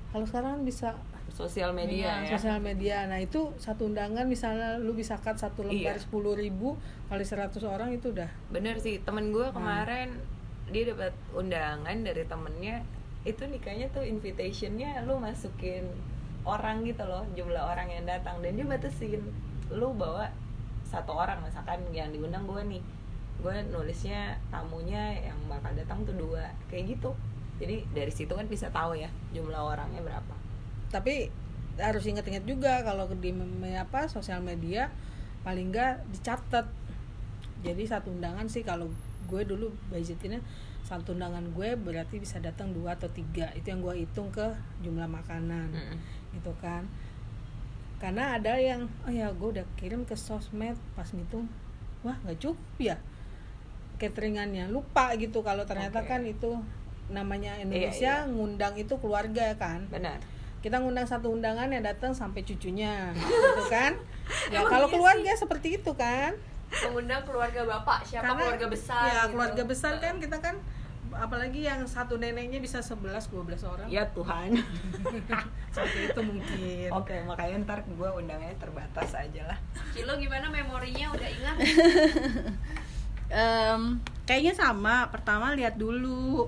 kalau sekarang bisa Sosial media ya. sosial media nah itu satu undangan misalnya lu bisa cut satu lembar Iya. sepuluh ribu kali 100 orang itu udah Bener sih, temen gue kemarin dia dapat undangan dari temennya itu nikahnya tuh invitationnya lu masukin orang gitu loh jumlah orang yang datang dan dia batasin lu bawa satu orang. Misalkan yang diundang gue nih gue nulisnya tamunya yang bakal datang tuh dua kayak gitu. Jadi dari situ kan bisa tahu ya jumlah orangnya berapa. Tapi harus inget-inget juga kalau di apa sosial media paling enggak dicatat. Jadi satu undangan sih kalau gue dulu budgetinnya satu undangan gue berarti bisa datang dua atau tiga. Itu yang gue hitung ke jumlah makanan Mm-mm. gitu kan karena ada yang oh ya gue udah kirim ke sosmed. Pas ngitung wah nggak cukup ya cateringannya. Lupa gitu kalau ternyata Oke. kan itu namanya Indonesia iya. ngundang itu keluarga kan. Benar. Kita ngundang satu undangan yang datang sampai cucunya gitu kan? Ya kalau keluarga seperti itu kan. Mengundang keluarga bapak, siapa? Karena- keluarga besar ya gitu. keluarga besar kan kita kan apalagi yang satu neneknya bisa 11 12 orang. Ya Tuhan. Seperti itu mungkin. Oke makanya ntar gue undangnya terbatas aja lah. Cilo gimana memorinya? Udah ingat? Em, kayaknya sama. Pertama lihat dulu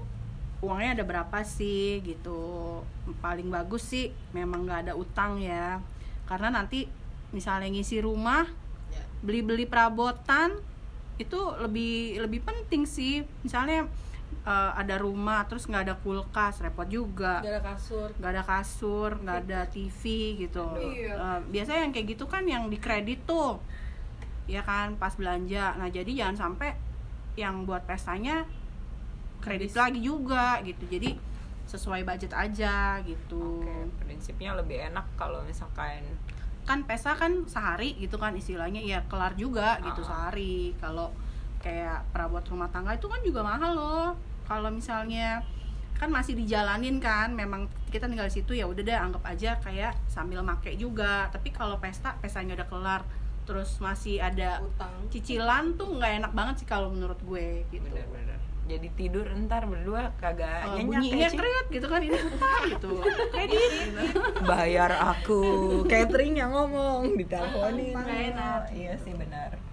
uangnya ada berapa sih gitu. Paling bagus sih memang nggak ada utang ya. Karena nanti misalnya ngisi rumah beli-beli perabotan itu lebih lebih penting sih. Misalnya eh, ada rumah terus nggak ada kulkas repot juga. Gak ada kasur. Nggak ada kasur nggak ada TV gitu. Iya. Eh, biasanya yang kayak gitu kan yang dikredit tuh ya kan pas belanja. Nah jadi jangan sampai yang buat pestanya kredit lagi juga gitu. Jadi sesuai budget aja gitu. Oke, prinsipnya lebih enak kalau misalkan kan pesta kan sehari gitu kan istilahnya. Ya kelar juga gitu Ah. sehari. Kalau kayak perabot rumah tangga itu kan juga mahal loh. Kalau misalnya kan masih dijalanin kan memang kita tinggal di situ ya udah deh anggap aja kayak sambil make juga. Tapi kalau pesta pestanya udah kelar. Terus masih ada utang. cicilan tuh nggak enak banget sih kalau menurut gue gitu. Bener-bener. Jadi tidur ntar berdua kagak Oh, nyenyak bunyinya ya kret gitu kan ini apa gitu. Kredit gitu bayar aku. Catering yang ngomong diteleponin. iya sih benar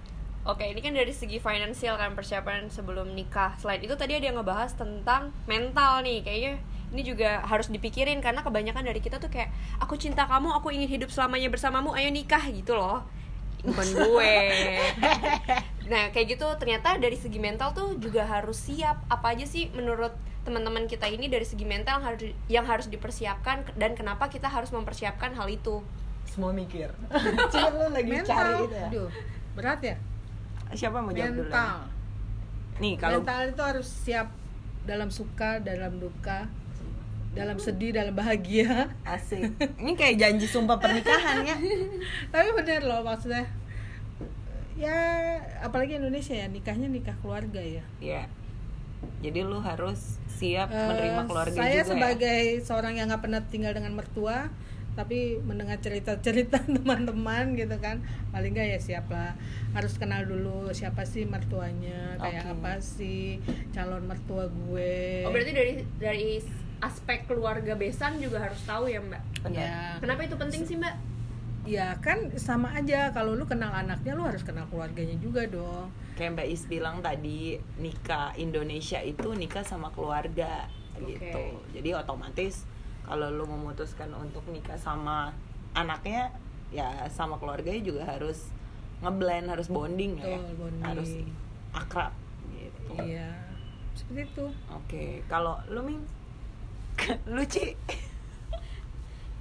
Oke, ini kan dari segi finansial kan persiapan sebelum nikah. Selain itu tadi ada yang ngebahas tentang mental nih. Kayaknya ini juga harus dipikirin karena kebanyakan dari kita tuh kayak aku cinta kamu, aku ingin hidup selamanya bersamamu, ayo nikah gitu loh. Bukan gue. Nah, kayak gitu ternyata dari segi mental tuh juga harus siap. Apa aja sih menurut teman-teman kita ini dari segi mental yang harus yang harus dipersiapkan dan kenapa kita harus mempersiapkan hal itu? semua mikir Cuma lu lagi mental cari itu ya Aduh, berat ya siapa mau jawab dulu mental. Nih kalau mental itu harus siap dalam suka dalam duka dalam sedih dalam bahagia. Asik. Ini kayak janji sumpah pernikahan ya. Tapi bener loh maksudnya. Ya apalagi Indonesia ya nikahnya nikah keluarga ya. Ya jadi lu harus siap menerima keluarga saya juga sebagai seorang yang nggak pernah tinggal dengan mertua tapi mendengar cerita-cerita teman-teman gitu kan paling nggak ya siapa harus kenal dulu siapa sih mertuanya kayak apa sih calon mertua gue Oh berarti dari dari aspek keluarga besan juga harus tahu ya mbak. Benar. ya Kenapa itu penting sih mbak? ya kan sama aja kalau lu kenal anaknya lu harus kenal keluarganya juga dong kayak Mbak Is bilang tadi nikah Indonesia itu nikah sama keluarga gitu Oke. jadi otomatis kalau lu memutuskan untuk nikah sama anaknya ya sama keluarganya juga harus ngeblend harus bonding ya. Betul, bonding. harus akrab gitu. Iya seperti itu. Oke kalau lu Ming lu Ci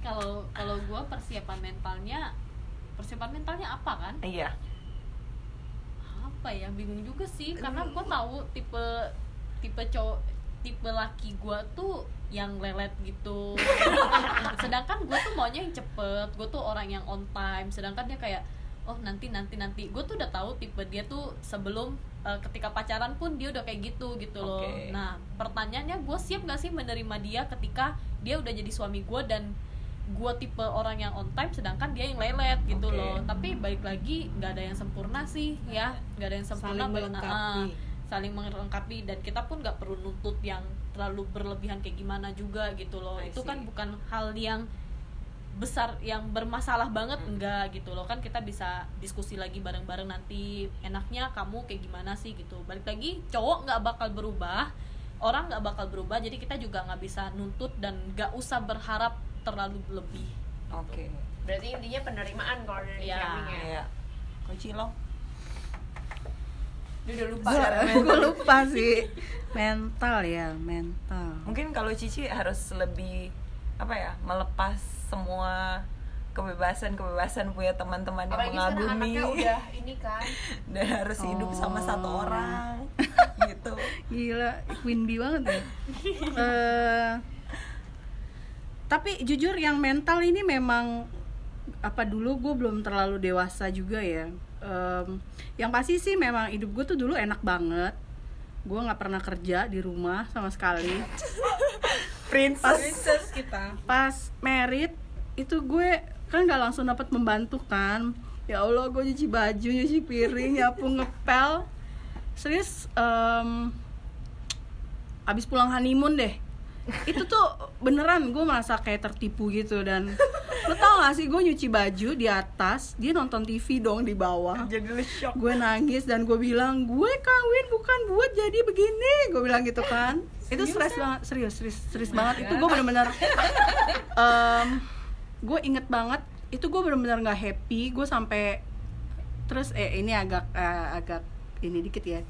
kalau kalau gue persiapan mentalnya persiapan mentalnya apa kan? Iya. Apa ya bingung juga sih karena gue tahu tipe tipe cowok tipe laki gue tuh yang lelet gitu. Sedangkan gue tuh maunya yang cepet gue tuh orang yang on time. Sedangkan dia kayak oh nanti nanti nanti. Gue tuh udah tahu tipe dia tuh sebelum eh, ketika pacaran pun dia udah kayak gitu gitu loh. Oke. nah pertanyaannya gue siap gak sih menerima dia ketika dia udah jadi suami gue dan gue tipe orang yang on time sedangkan dia yang lelet gitu Oke. loh. Tapi balik lagi nggak ada yang sempurna sih ya. Nggak ada yang sempurna saling baik- melengkapi. ah, saling melengkapi dan kita pun nggak perlu nuntut yang terlalu berlebihan kayak gimana juga gitu loh. Itu kan bukan hal yang besar yang bermasalah banget enggak gitu loh. Kan kita bisa diskusi lagi bareng-bareng nanti enaknya kamu kayak gimana sih? gitu. Balik lagi cowok nggak bakal berubah orang nggak bakal berubah jadi kita juga nggak bisa nuntut dan nggak usah berharap terlalu lebih. Oke. Berarti intinya penerimaan kalau dari Iya. Kami ya. ya Cilong Dia udah lupa. gue lupa sih mental ya mental mungkin kalau Cici harus lebih apa ya melepas semua kebebasan kebebasan punya teman-teman yang mengagumi udah ini kan. dan harus hidup sama satu Oh. orang gitu gila Queen Bee banget ya Eh, tapi jujur yang mental ini memang apa dulu gue belum terlalu dewasa juga ya Em, yang pasti sih memang hidup gue tuh dulu enak banget. Gue nggak pernah kerja di rumah sama sekali. Princess. Kita. pas merit itu gue kan nggak langsung dapat membantu kan. Ya allah gue nyuci baju nyuci piring nyapu ngepel. Serius em, abis pulang honeymoon deh itu tuh beneran gue merasa kayak tertipu gitu dan lo tau gak sih gue nyuci baju di atas dia nonton TV dong di bawah. Jadi lu shock. Gue nangis dan gue bilang gue kawin bukan buat jadi begini. Gue bilang gitu kan. Itu stres banget serius serius serius banget. Itu gue bener-bener em, gue inget banget. Itu gue bener-bener nggak happy. Gue sampai terus eh ini agak eh, agak ini dikit ya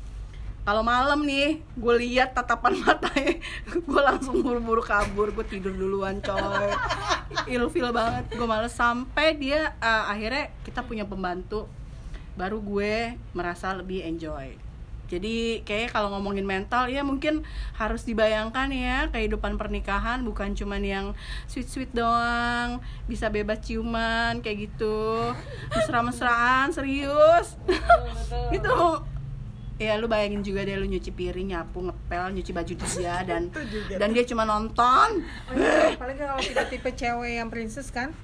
kalau malam nih gue lihat tatapan matanya gue langsung buru-buru kabur gue tidur duluan coy. Ilfil banget. Gue males. Sampai dia eh, akhirnya kita punya pembantu baru gue merasa lebih enjoy. Jadi kayak kalau ngomongin mental ya mungkin harus dibayangkan ya kehidupan pernikahan bukan cuman yang sweet sweet doang bisa bebas ciuman kayak gitu. Mesra-mesraan serius. Gitu ya lu bayangin juga deh lu nyuci piring nyapu ngepel nyuci baju dia dan dan dia cuma nonton. Paling kalau kita tipe cewek yang princess kan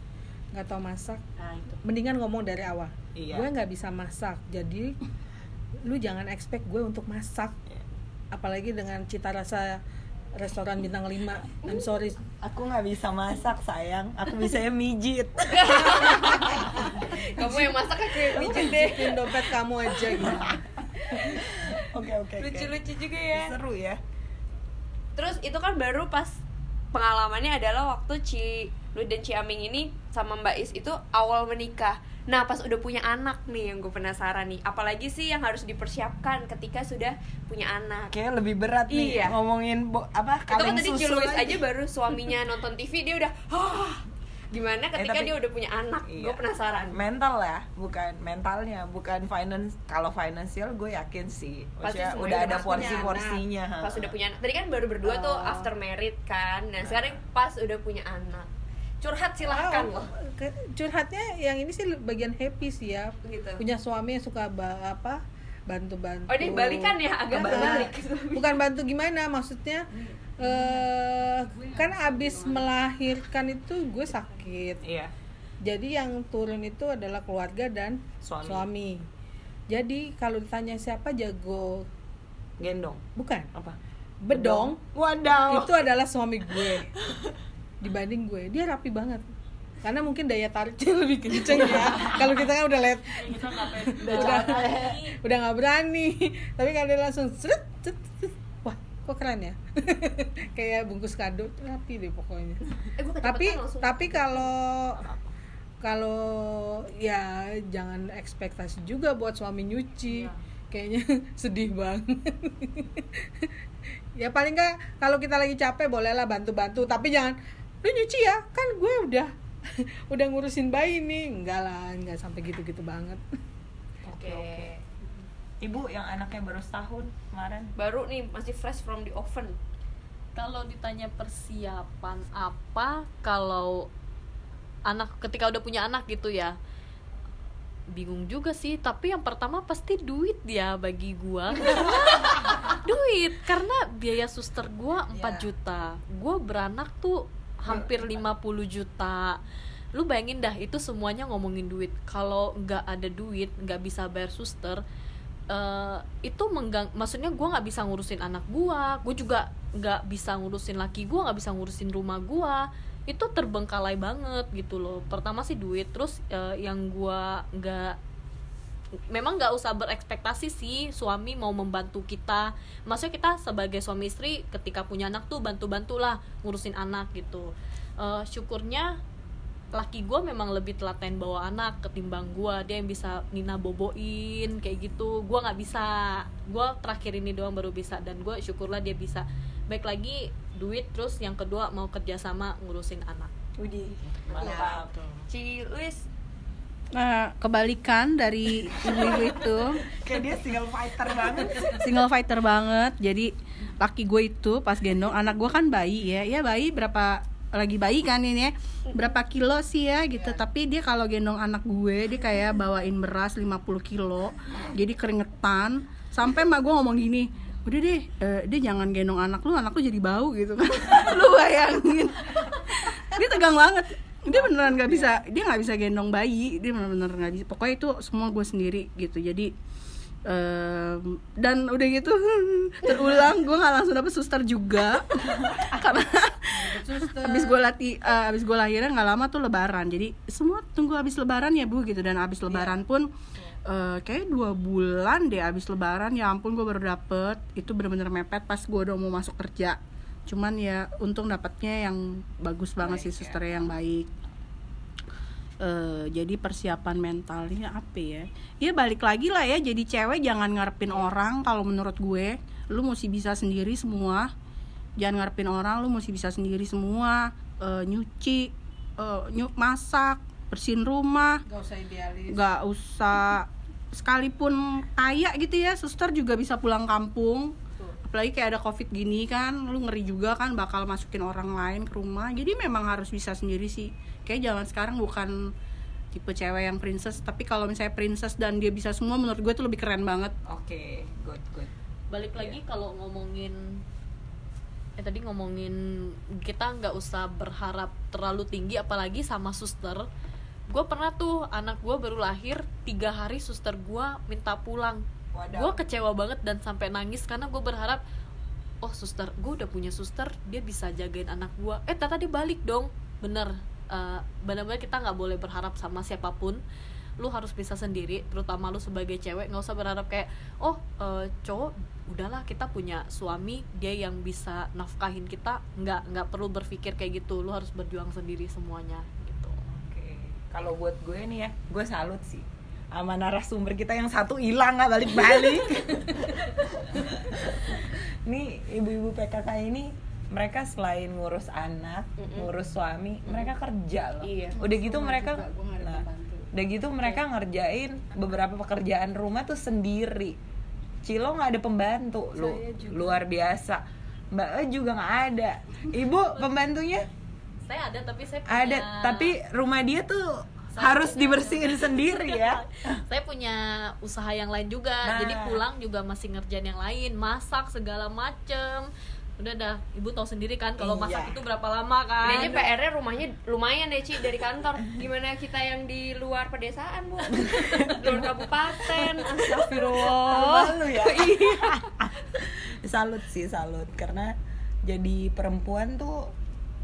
nggak tahu masak. Nah itu. Mendingan ngomong dari awal. Iya. gue nggak bisa masak jadi lu jangan expect gue untuk masak. Apalagi dengan cita rasa restoran bintang 5 I'm sorry. Aku nggak bisa masak sayang. Aku bisa mijit. Kamu yang masak kayak mijit deh. Pijitin dompet kamu aja gitu oke oke. Lucu-lucu juga ya. seru ya Terus itu kan baru pas pengalamannya adalah waktu Ci Lu dan Ci Aming ini sama Mbak Is itu awal menikah. Nah pas udah punya anak nih yang gue penasaran nih, apalagi sih yang harus dipersiapkan ketika sudah punya anak. kayak lebih berat nih Iya. ngomongin bo- apa Itu kan kaleng tadi susu aja. aja baru suaminya nonton TV dia udah, ah gimana ketika tapi- dia udah punya anak? Iya. gue penasaran. Mental ya bukan mentalnya bukan finance. Kalau financial gue yakin sih. Pasti udah udah ada porsi porsinya pas udah punya anak. Tadi kan baru berdua tuh Oh. after married kan. Nah sekarang pas udah punya anak. Curhat silahkan Oh, loh. curhatnya yang ini sih bagian happy sih ya. Gitu. Punya suami yang suka apa bantu-bantu. Oh ini balikan ya? Agak Kebalik. kebalik bukan bantu gimana maksudnya eh kan abis melahirkan itu gue sakit. Iya. Jadi yang turun itu adalah keluarga dan Suami. suami, jadi kalau ditanya siapa jago. Gendong. Bukan. Apa? Bedong. Wadaw itu adalah suami gue. Dibanding gue. Dia rapi banget karena mungkin daya tariknya lebih kenceng ya. Kalau kita kan udah let udah udah nggak berani. Tapi kalau dia langsung seret, seret, seret. wah kok keren ya? Kayak bungkus kado. Rapi deh pokoknya. Eh, gua tapi tapi kalau kalau ya jangan ekspektasi juga buat suami nyuci. Iya. kayaknya sedih banget. Ya paling nggak kalau kita lagi capek bolehlah bantu-bantu. Tapi jangan lu nyuci ya? Kan gue udah udah ngurusin bayi nih. Enggak lah enggak sampai gitu-gitu banget. Oke. Ibu yang anaknya baru setahun kemarin? Baru nih masih fresh from the oven. Kalau ditanya persiapan apa kalau anak ketika udah punya anak gitu ya bingung juga sih. Tapi yang pertama pasti duit ya bagi gua. Duit karena biaya suster gua 4 Ya. juta. Gua beranak tuh hampir 50 juta. Lu bayangin dah itu semuanya ngomongin duit. Kalau nggak ada duit nggak bisa bayar suster eh, itu menggang maksudnya gua nggak bisa ngurusin anak gua gue juga nggak bisa ngurusin laki gua nggak bisa ngurusin rumah gua. Itu terbengkalai banget gitu loh. Pertama sih duit terus eh, yang gua nggak memang nggak usah berekspektasi sih suami mau membantu kita. Maksudnya kita sebagai suami istri ketika punya anak tuh bantu bantulah ngurusin anak gitu. Eh, syukurnya laki gue memang lebih telaten bawa anak ketimbang gue dia yang bisa Nina boboin kayak gitu. Gue nggak bisa. Gue terakhir ini doang baru bisa. Dan gue syukurlah dia bisa. Baik lagi duit terus yang kedua mau kerjasama ngurusin anak. Widih. Mantap. Ci Luis Nah, kebalikan dari ibu-ibu itu. Kayak dia single fighter banget. Single fighter banget. Jadi laki gue itu pas gendong anak gue kan bayi ya, ya bayi berapa lagi bayi kan ini ya. Berapa kilo sih ya gitu. Tapi dia kalau gendong anak gue dia kayak bawain beras 50 kilo. Jadi keringetan. Sampai mak gue ngomong gini udah deh eh, dia jangan gendong anak lu anak lu jadi bau gitu kan. Lu bayangin. Dia tegang banget dia beneran nggak bisa dia nggak bisa gendong bayi dia bener-bener nggak bisa. Pokoknya itu semua gue sendiri gitu. Jadi em, dan udah gitu terulang gue nggak langsung dapet suster juga. Karena abis gue latih eh, abis gue lahiran nggak lama tuh lebaran. Jadi semua tunggu abis lebaran ya bu gitu. Dan abis lebaran pun eh, kayak dua bulan deh abis lebaran. Ya ampun gue baru dapet. Itu bener-bener mepet pas gue udah mau masuk kerja cuman ya untung dapatnya yang bagus banget sih susternya yang baik. Eh, jadi persiapan mentalnya apa ya? Ya balik lagi lah ya jadi cewek jangan ngarepin orang kalau menurut gue lu mesti bisa sendiri semua. Jangan ngarepin orang lu mesti bisa sendiri semua. Eh, nyuci eh, nyu masak bersihin rumah. Gak usah idealis. Nggak usah. Sekalipun kaya gitu ya suster juga bisa pulang kampung apalagi kayak ada covid gini kan lu ngeri juga kan bakal masukin orang lain ke rumah. Jadi memang harus bisa sendiri sih. Kayak zaman sekarang bukan tipe cewek yang princess tapi kalau misalnya princess dan dia bisa semua menurut gue tuh lebih keren banget. Oke good good. Balik lagi kalau ngomongin eh tadi ngomongin kita nggak usah berharap terlalu tinggi apalagi sama suster. Gue pernah tuh anak gue baru lahir tiga hari suster gue minta pulang. Gue kecewa banget dan sampai nangis karena gue berharap oh suster gue udah punya suster dia bisa jagain anak gue eh ternyata dia balik dong. Bener Eh, benar-benar kita nggak boleh berharap sama siapa pun. Lu harus bisa sendiri terutama lu sebagai cewek. Nggak usah berharap kayak oh eh, cowok udahlah kita punya suami dia yang bisa nafkahin kita. Nggak nggak perlu berpikir kayak gitu. Lu harus berjuang sendiri semuanya gitu. Oke, kalau buat gue nih ya, gue salut sih sama narasumber kita yang satu hilang nggak balik-balik. nih ibu-ibu PKK ini mereka selain ngurus anak Mm-mm. ngurus suami mereka kerja loh Iya. udah gitu Gua mereka juga, nah, udah gitu mereka ngerjain beberapa pekerjaan rumah tuh sendiri Cilo nggak ada pembantu lu Saya juga. luar biasa Mbak E juga nggak ada ibu pembantunya saya ada tapi saya punya ada tapi rumah dia tuh Saya harus punya- dibersihin sendiri ya saya punya usaha yang lain juga Nah. jadi pulang juga masih ngerjain yang lain masak segala macem udah dah ibu tahu sendiri kan kalau Iya. masak itu berapa lama kan Ini aja PR-nya rumahnya lumayan deh Ci dari kantor. Gimana kita yang di luar pedesaan, Bu? Luar kabupaten. Astagfirullah. malu ya iya salut sih salut karena jadi perempuan tuh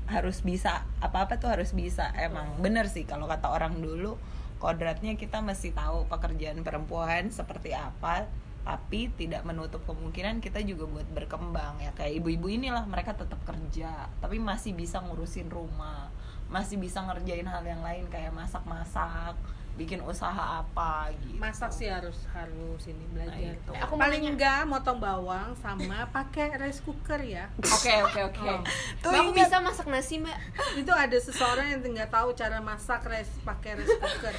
harus bisa apa apa tuh harus bisa. Emang bener sih kalau kata orang dulu kodratnya kita mesti tahu pekerjaan perempuan seperti apa tapi tidak menutup kemungkinan kita juga buat berkembang ya. Kayak ibu-ibu inilah mereka tetap kerja tapi masih bisa ngurusin rumah masih bisa ngerjain hal yang lain kayak masak-masak bikin usaha apa gitu masak sih harus harus ini belajar itu. Eh, aku paling enggak motong bawang sama pakai rice cooker ya Oke, oke, oke. Tuh Mbak, aku ingat. bisa masak nasi, Mbak. itu ada seseorang yang nggak tahu cara masak rice pakai rice cooker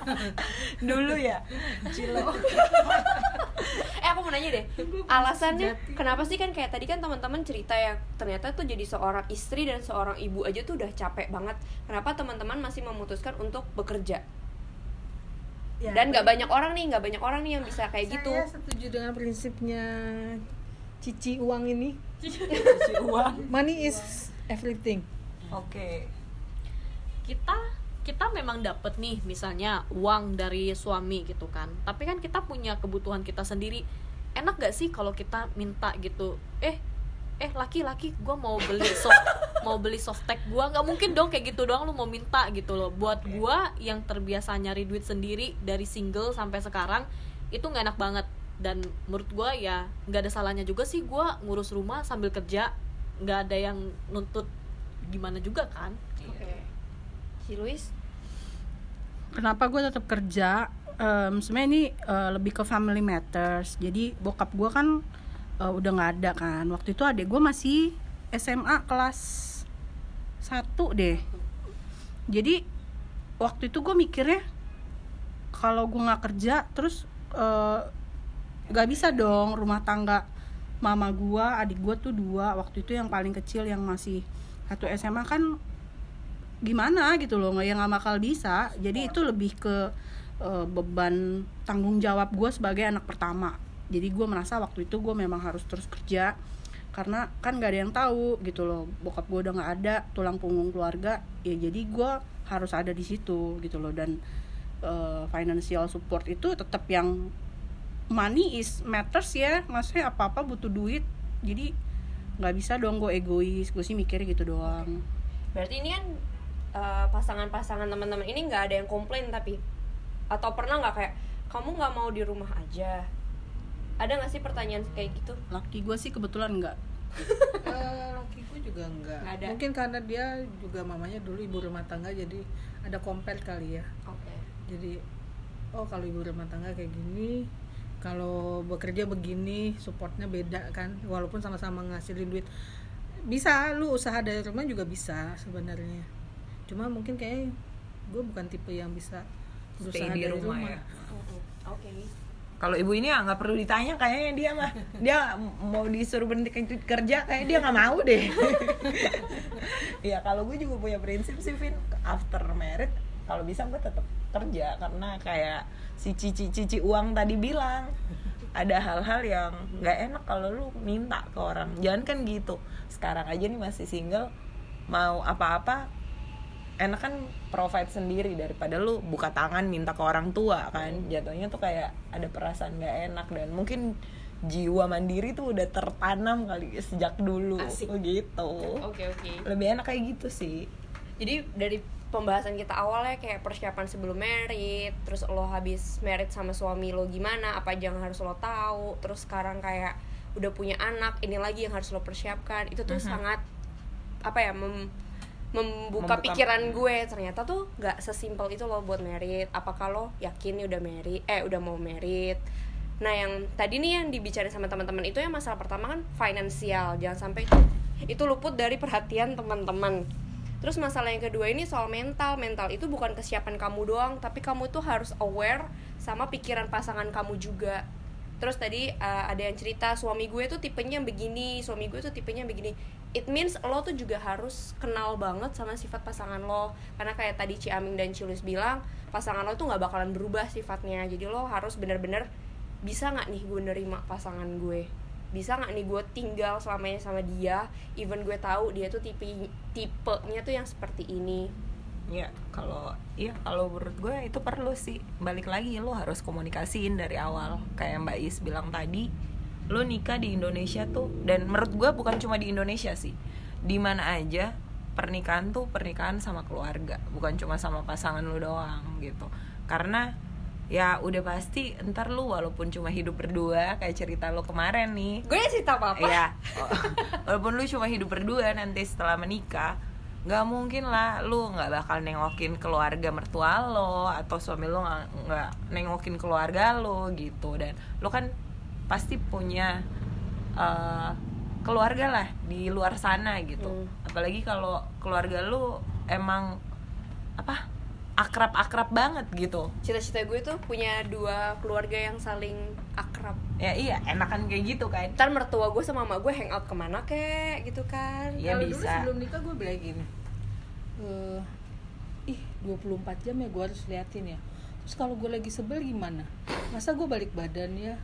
dulu ya Cilo Eh, aku mau nanya deh. Alasannya kenapa sih kan kayak tadi kan teman-teman cerita ya, ternyata tuh jadi seorang istri dan seorang ibu aja tuh udah capek banget. Kenapa teman-teman masih memutuskan untuk bekerja? Ya, Dan nggak banyak orang nih, nggak banyak orang nih yang bisa kayak gitu. saya setuju dengan prinsipnya cici uang ini. Cuci uang. Money is everything. Oke. Kita kita memang dapat nih misalnya uang dari suami gitu kan. Tapi kan kita punya kebutuhan kita sendiri. Enak gak sih kalau kita minta gitu? Eh eh laki laki gue mau beli soft mau beli softtek gue nggak mungkin dong kayak gitu doang lu mau minta gitu loh. Buat gue yang terbiasa nyari duit sendiri dari single sampai sekarang itu nggak enak banget. Dan menurut gue ya nggak ada salahnya juga sih gue ngurus rumah sambil kerja. Nggak ada yang nuntut gimana juga kan? Oke. Si Luis? kenapa gue tetap kerja? Em, sebenarnya ini eh, lebih ke family matters. Jadi bokap gue kan eh, udah nggak ada kan. Waktu itu adik gue masih SMA kelas 1 deh. Jadi waktu itu gue mikirnya kalau gue nggak kerja terus eh, nggak bisa dong rumah tangga mama gue adik gue tuh dua waktu itu yang paling kecil yang masih satu SMA kan gimana gitu loh nggak yang nggak bakal bisa. Jadi itu lebih ke eh, beban tanggung jawab gue sebagai anak pertama. Jadi gue merasa waktu itu gue memang harus terus kerja karena kan nggak ada yang tahu gitu loh. Bokap gue udah nggak ada tulang punggung keluarga ya jadi gue harus ada di situ gitu loh. Dan eh, financial support itu tetap yang money is matters ya. Maksudnya apa apa butuh duit jadi nggak bisa dong gue egois. Gue sih mikirnya gitu doang. Berarti ini kan eh, pasangan-pasangan teman-teman ini nggak ada yang komplain tapi atau pernah nggak kayak kamu nggak mau di rumah aja? Ada nggak sih pertanyaan kayak gitu? laki gue sih kebetulan nggak Eh, lakiku juga enggak Nggak ada. mungkin karena dia juga mamanya dulu ibu rumah tangga jadi ada compare kali ya Oke. jadi oh kalau ibu rumah tangga kayak gini kalau bekerja begini supportnya beda kan walaupun sama-sama ngasilin duit bisa lu usaha dari rumah juga bisa sebenarnya cuma mungkin kayak gue bukan tipe yang bisa berusaha Stay di dari rumah rumah, ya. Oke. Kalau ibu ini ya nggak perlu ditanya kayaknya dia mah dia mau disuruh berhenti ke- kerja kayak dia nggak mau deh. Ya kalau gue juga punya prinsip sih Vin. After married kalau bisa gue tetap kerja karena kayak si cici cici uang tadi bilang ada hal-hal yang nggak enak kalau lu minta ke orang. Jangan kan gitu. Sekarang aja nih masih single mau apa-apa enak kan provide sendiri daripada lu buka tangan minta ke orang tua kan jatuhnya tuh kayak ada perasaan nggak enak dan mungkin jiwa mandiri tuh udah tertanam kali sejak dulu Asik. gitu Oke oke. lebih enak kayak gitu sih Jadi dari pembahasan kita awalnya kayak persiapan sebelum merit, terus lo habis merit sama suami lo gimana, apa aja yang harus lo tahu, terus sekarang kayak udah punya anak, ini lagi yang harus lo persiapkan. Itu tuh Mhm. sangat apa ya mem- membuka, Membuka- pikiran gue. Ternyata tuh nggak sesimpel itu lo buat merit. Apakah lo yakin nih udah merit? Eh udah mau merit. Nah yang tadi nih yang dibicarain sama teman-teman itu yang masalah pertama kan finansial. Jangan sampai itu itu luput dari perhatian teman-teman. Terus masalah yang kedua ini soal mental. Mental itu bukan kesiapan kamu doang tapi kamu tuh harus aware sama pikiran pasangan kamu juga. Terus tadi uh, ada yang cerita suami gue tuh tipenya begini suami gue tuh tipenya begini it means lo tuh juga harus kenal banget sama sifat pasangan lo. Karena kayak tadi Ci Aming dan Cilis bilang pasangan lo tuh nggak bakalan berubah sifatnya. Jadi lo harus bener-bener bisa nggak nih gue nerima pasangan gue? Bisa nggak nih gue tinggal selamanya sama dia? Even gue tahu dia tuh tipe tipenya tuh yang seperti ini. Ya kalau iya kalau menurut gue itu perlu sih. Balik lagi lo harus komunikasiin dari awal. Kayak Mbak Is bilang tadi lo nikah di Indonesia tuh dan menurut gue bukan cuma di Indonesia sih di mana aja pernikahan tuh pernikahan sama keluarga bukan cuma sama pasangan lo doang gitu. Karena ya udah pasti ntar lu walaupun cuma hidup berdua kayak cerita lo kemarin nih. Gue cerita apa apa Iya. Walaupun lu cuma hidup berdua nanti setelah menikah, nggak mungkin lah lu nggak bakal nengokin keluarga mertua lo atau suami lo nggak nggak nengokin keluarga lo gitu. Dan lo kan pasti punya eh, keluarga lah di luar sana gitu. Hmm. Apalagi kalau keluarga lu emang apa akrab-akrab banget gitu. cita-cita gue tuh punya dua keluarga yang saling akrab Ya iya, enakan kayak gitu kan. ntar mertua gue sama mama gue hangout ke mana kek gitu kan Iya Kalau dulu bisa. sebelum nikah gue bilang gini eh ih 24 jam ya gue harus liatin ya terus kalau gue lagi sebel gimana masa gue balik badan ya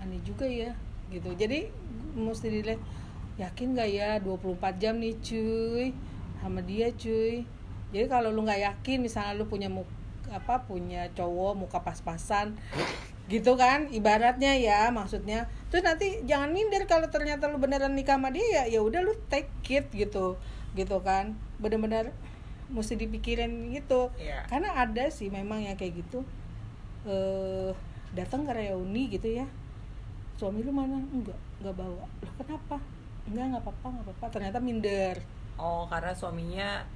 aneh juga ya gitu. Jadi mesti dilihat yakin gak ya 24 jam nih cuy. Sama dia cuy. Jadi kalau lu nggak yakin misalnya lu punya muka apa punya cowok muka pas-pasan gitu kan ibaratnya ya maksudnya. Terus nanti jangan minder kalau ternyata lu beneran nikah sama dia ya ya udah lu take it gitu. Gitu kan. Bener-bener mesti dipikirin gitu. Iya. karena ada sih memang yang kayak gitu eh datang ke reuni gitu ya suami lu mana enggak enggak bawa loh kenapa enggak nggak apa-apa nggak apa-apa ternyata minder Oh, karena suaminya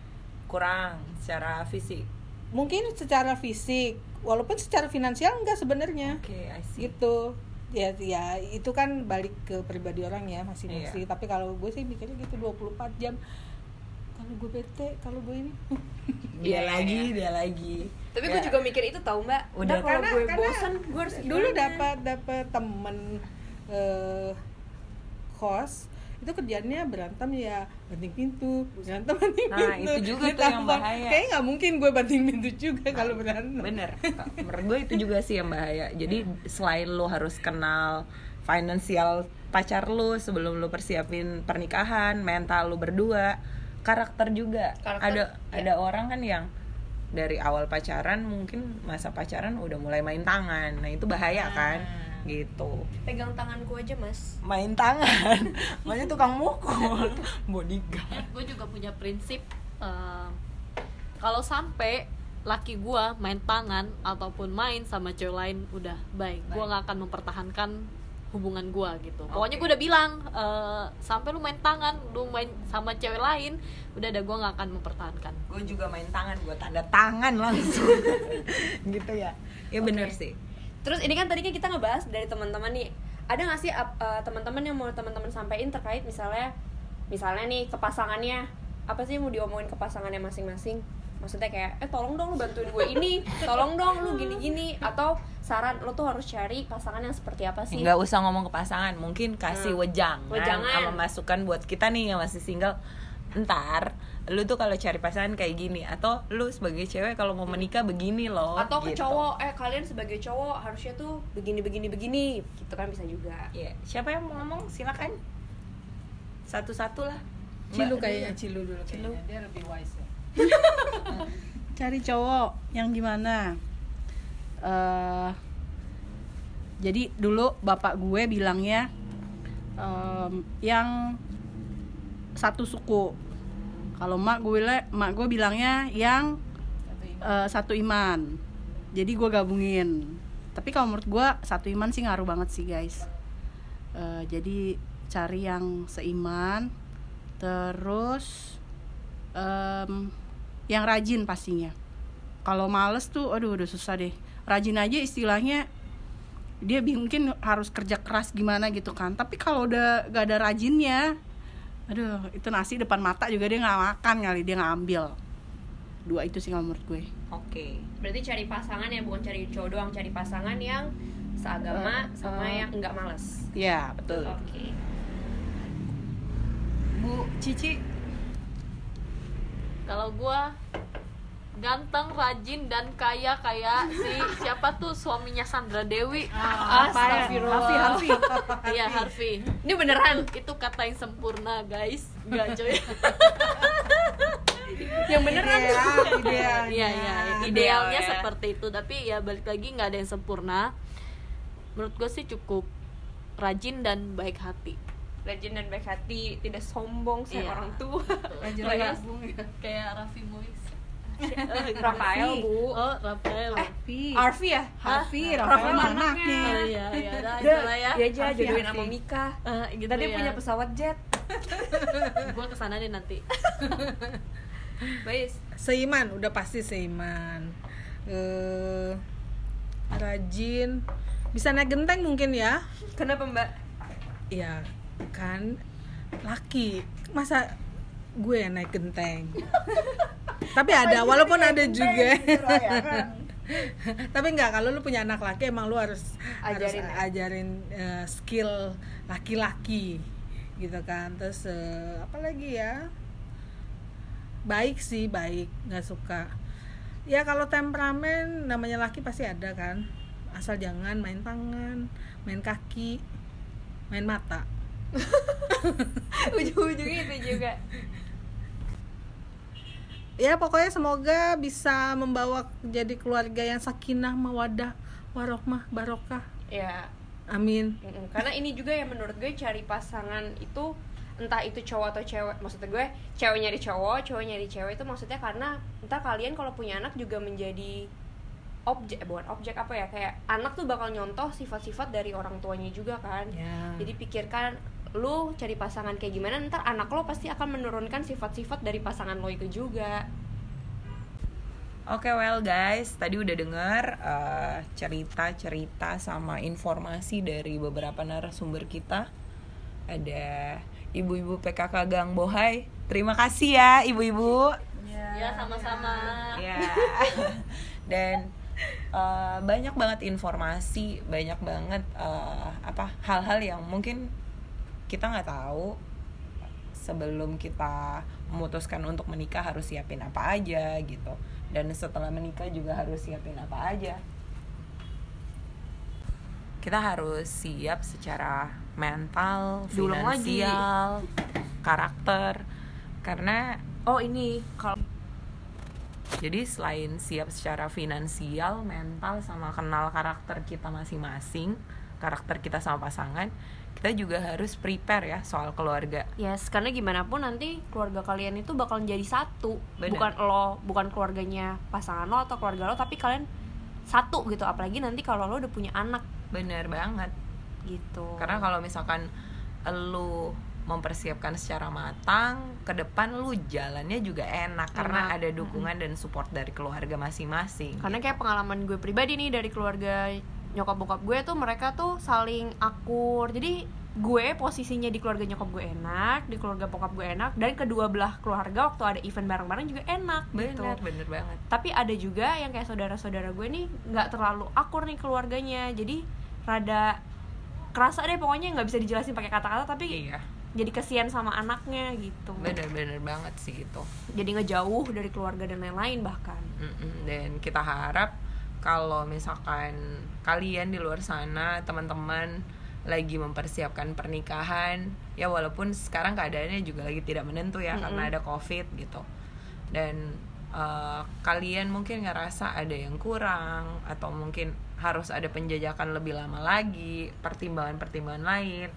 kurang secara fisik. mungkin secara fisik walaupun secara finansial enggak sebenarnya Oke, I see. gitu ya ya itu kan balik ke pribadi orang ya masing-masing Iya. tapi kalau gue sih mikirnya gitu 24 jam kalau gue bete kalau gue ini Dia Iya, lagi, iya. dia lagi. tapi gue Ya. juga mikir itu tau mbak Udah. udah kalau Karena- gue karena bosan gue harus dulu dapat dapat temen eh kos itu kerjanya berantem ya banting pintu berantem banting Nah, pintu itu juga tuh yang bahaya. kayaknya nggak mungkin gue banting pintu juga kalau berantem Bener. Menurut gue itu juga sih yang bahaya. Jadi selain lo harus kenal finansial pacar lo sebelum lo persiapin pernikahan, mental lo berdua, karakter juga. Karakter, ada ya. ada orang kan yang dari awal pacaran mungkin masa pacaran udah mulai main tangan. Nah, itu bahaya kan? Gitu. pegang tanganku aja mas. Main tangan. Makanya tukang mukul. Bodyguard. gue juga punya prinsip eh, kalau sampai laki gue main tangan ataupun main sama cewek lain udah baik. Gue nggak akan mempertahankan hubungan gue gitu. Pokoknya gue udah bilang eh, sampai lu main tangan lu main sama cewek lain udah ada gue nggak akan mempertahankan. Gue juga main tangan gue tanda tangan langsung. Gitu ya. Ya bener sih terus ini kan tadinya kita ngebahas dari teman-teman nih. Ada nggak sih eh, teman-teman yang mau teman-teman sampaikan terkait misalnya misalnya nih ke pasangannya? Apa sih yang mau diomongin ke pasangannya masing-masing? Maksudnya kayak eh tolong dong lu bantuin gue ini tolong dong lu gini-gini. Atau saran lo tuh harus cari pasangan yang seperti apa sih? Nggak usah ngomong ke pasangan mungkin kasih Hmm. wejangan, Wejangan. sama masukan buat kita nih yang masih single ntar lu tuh kalau cari pasangan kayak gini atau lu sebagai cewek kalau mau menikah begini loh atau ke gitu. cowok eh kalian sebagai cowok harusnya tuh begini begini begini gitu kan bisa juga Iya, siapa yang mau ngomong silakan satu-satu lah cilu kayaknya dulu. cilu dulu Cilu. kayaknya. dia lebih wise ya cari cowok yang gimana eh jadi dulu bapak gue bilangnya em, yang satu suku. Kalau mak gue mak gue bilangnya yang eh, satu iman. Jadi gue gabungin. Tapi kalau menurut gue satu iman sih ngaruh banget sih guys. Eh, jadi cari yang seiman terus em, yang rajin pastinya. Kalau males tuh aduh udah susah deh. Rajin aja istilahnya dia mungkin harus kerja keras gimana gitu kan. Tapi kalau udah gak ada rajinnya aduh itu nasi depan mata juga dia nggak makan kali dia nggak ambil. Dua itu sih kalau menurut gue. Oke. berarti cari pasangan ya bukan cari cowok doang cari pasangan yang seagama Eh, sama eh. yang enggak males. Ya betul. Oke. Bu Cici? Kalau gua ganteng rajin dan kaya kayak si siapa tuh suaminya Sandra Dewi. Astagfirullah. Harvey Harvey iya Harvey ini beneran? Itu kata yang sempurna guys. Nggak coy. Yang beneran? Ideal iya iya. Idealnya seperti itu. Tapi ya balik lagi nggak ada yang sempurna. Menurut gue sih cukup rajin dan baik hati. Rajin dan baik hati tidak sombong sayang Iya. orang tua. Rajin Kayak- ya. kayak Raffi Mois Rafael bu oh Rafael Harvey Arfi ya Harvey Rafael Rafael anaknya. oh iya iya dah Udah, itulah ya dia aja Arfi, jodohin Arfi. sama Mika Ah, gitu Tadi ya. punya pesawat jet gue ke sana deh nanti Baik Seiman, udah pasti seiman. Eh rajin, bisa naik genteng mungkin ya? Kenapa mbak? Ya kan laki masa gue yang naik genteng. Tapi ada, walaupun ada juga. Tapi enggak kalau lu punya anak laki emang lu harus Ajarin harus ya? ajarin eh, skill laki-laki gitu kan. Terus eh, apa lagi ya? Baik sih, baik, nggak suka. Ya kalau temperamen namanya laki pasti ada kan. Asal jangan main tangan, main kaki, main mata. Ujung-ujungnya itu juga ya pokoknya semoga bisa membawa jadi keluarga yang sakinah mawadah warohmah barokah. Ya. Amin. Karena ini juga yang menurut gue cari pasangan itu entah itu cowok atau cewek maksudnya gue cewek nyari cowok cowok nyari cewek itu maksudnya karena ntar kalian kalau punya anak juga menjadi objek eh, bukan objek apa ya kayak anak tuh bakal nyontoh sifat-sifat dari orang tuanya juga kan. Ya. Jadi pikirkan lu cari pasangan kayak gimana ntar anak lo pasti akan menurunkan sifat-sifat dari pasangan lo itu juga Oke well guys, tadi udah denger eh, cerita-cerita sama informasi dari beberapa narasumber kita. Ada ibu-ibu PKK Gang Bohai. Terima kasih ya ibu-ibu. ya sama-sama Ya. Dan eh, banyak banget informasi, banyak banget eh, apa hal-hal yang mungkin kita nggak tahu sebelum kita memutuskan untuk menikah harus siapin apa aja gitu. Dan setelah menikah juga harus siapin apa aja. Kita harus siap secara mental, Diulang lagi. finansial, karakter. Karena oh ini kalau jadi selain siap secara finansial, mental sama kenal karakter kita masing-masing, karakter kita sama pasangan, kita juga harus prepare ya soal keluarga. Yes, karena gimana pun nanti keluarga kalian itu bakal jadi satu, Bener. bukan lo, bukan keluarganya pasangan lo atau keluarga lo, tapi kalian satu gitu. Apalagi nanti kalau lo udah punya anak Bener banget. gitu. Karena kalau misalkan lu mempersiapkan secara matang, ke depan lu jalannya juga enak karena Enak. ada dukungan dan support dari keluarga masing-masing. karena kayak pengalaman gue pribadi nih dari keluarga nyokap bokap gue tuh mereka tuh saling akur. Jadi gue posisinya di keluarga nyokap gue enak, di keluarga bokap gue enak, dan kedua belah keluarga waktu ada event bareng-bareng juga enak gitu. bener bener banget. tapi ada juga yang kayak saudara-saudara gue nih nggak terlalu akur nih keluarganya jadi rada kerasa deh pokoknya nggak bisa dijelasin pakai kata-kata tapi Iya, jadi kesian sama anaknya gitu bener-bener banget sih itu. jadi ngejauh dari keluarga dan lain-lain bahkan Mm-mm, dan kita harap kalau misalkan kalian di luar sana teman-teman lagi mempersiapkan pernikahan ya walaupun sekarang keadaannya juga lagi tidak menentu ya karena ada covid gitu. Dan eh, kalian mungkin ngerasa ada yang kurang atau mungkin harus ada penjajakan lebih lama lagi pertimbangan-pertimbangan lain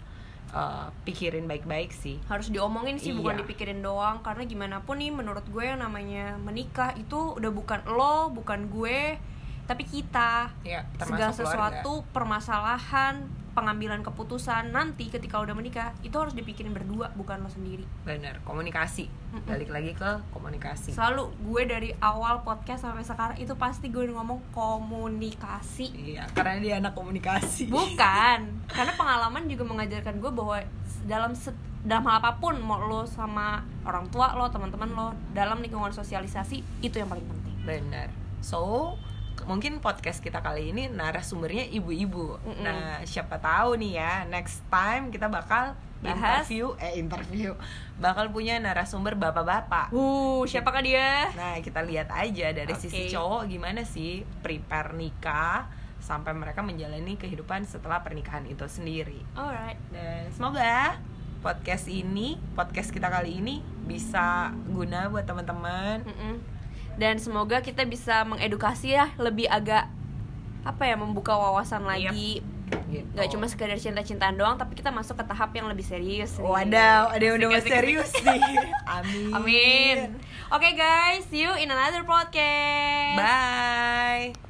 eh, pikirin baik-baik sih. Harus diomongin sih bukan Iya. dipikirin doang. Karena gimana pun nih menurut gue yang namanya menikah itu udah bukan lo bukan gue tapi kita ya segala termasuk keluarga. sesuatu permasalahan pengambilan keputusan nanti ketika udah menikah itu harus dipikirin berdua bukan lo sendiri. Bener komunikasi. Balik lagi ke komunikasi. Selalu gue dari awal podcast sampai sekarang itu pasti gue ngomong komunikasi. Iya, karena dia anak komunikasi. bukan. Karena pengalaman juga mengajarkan gue bahwa dalam se- dalam hal apa pun mau lo sama orang tua lo teman-teman lo dalam lingkungan sosialisasi itu yang paling penting. Benar. So, mungkin podcast kita kali ini narasumbernya ibu-ibu. Mm-mm. Nah, siapa tahu nih ya, next time kita bakal Bahas. interview eh interview bakal punya narasumber bapak-bapak. uh siapakah dia Nah, kita lihat aja dari sisi Oke. cowok gimana sih prepare nikah sampai mereka menjalani kehidupan setelah pernikahan itu sendiri. alright Dan semoga podcast ini, podcast kita kali ini bisa guna buat teman-teman. Mm-mm. Dan semoga kita bisa mengedukasi ya lebih agak apa ya membuka wawasan lagi Gitu. nggak cuma sekedar cinta-cintaan doang tapi kita masuk ke tahap yang lebih serius nih. Wadaw, ada yang udah mau serius nih. Amin. Amin. Oke guys, see you in another podcast. Bye.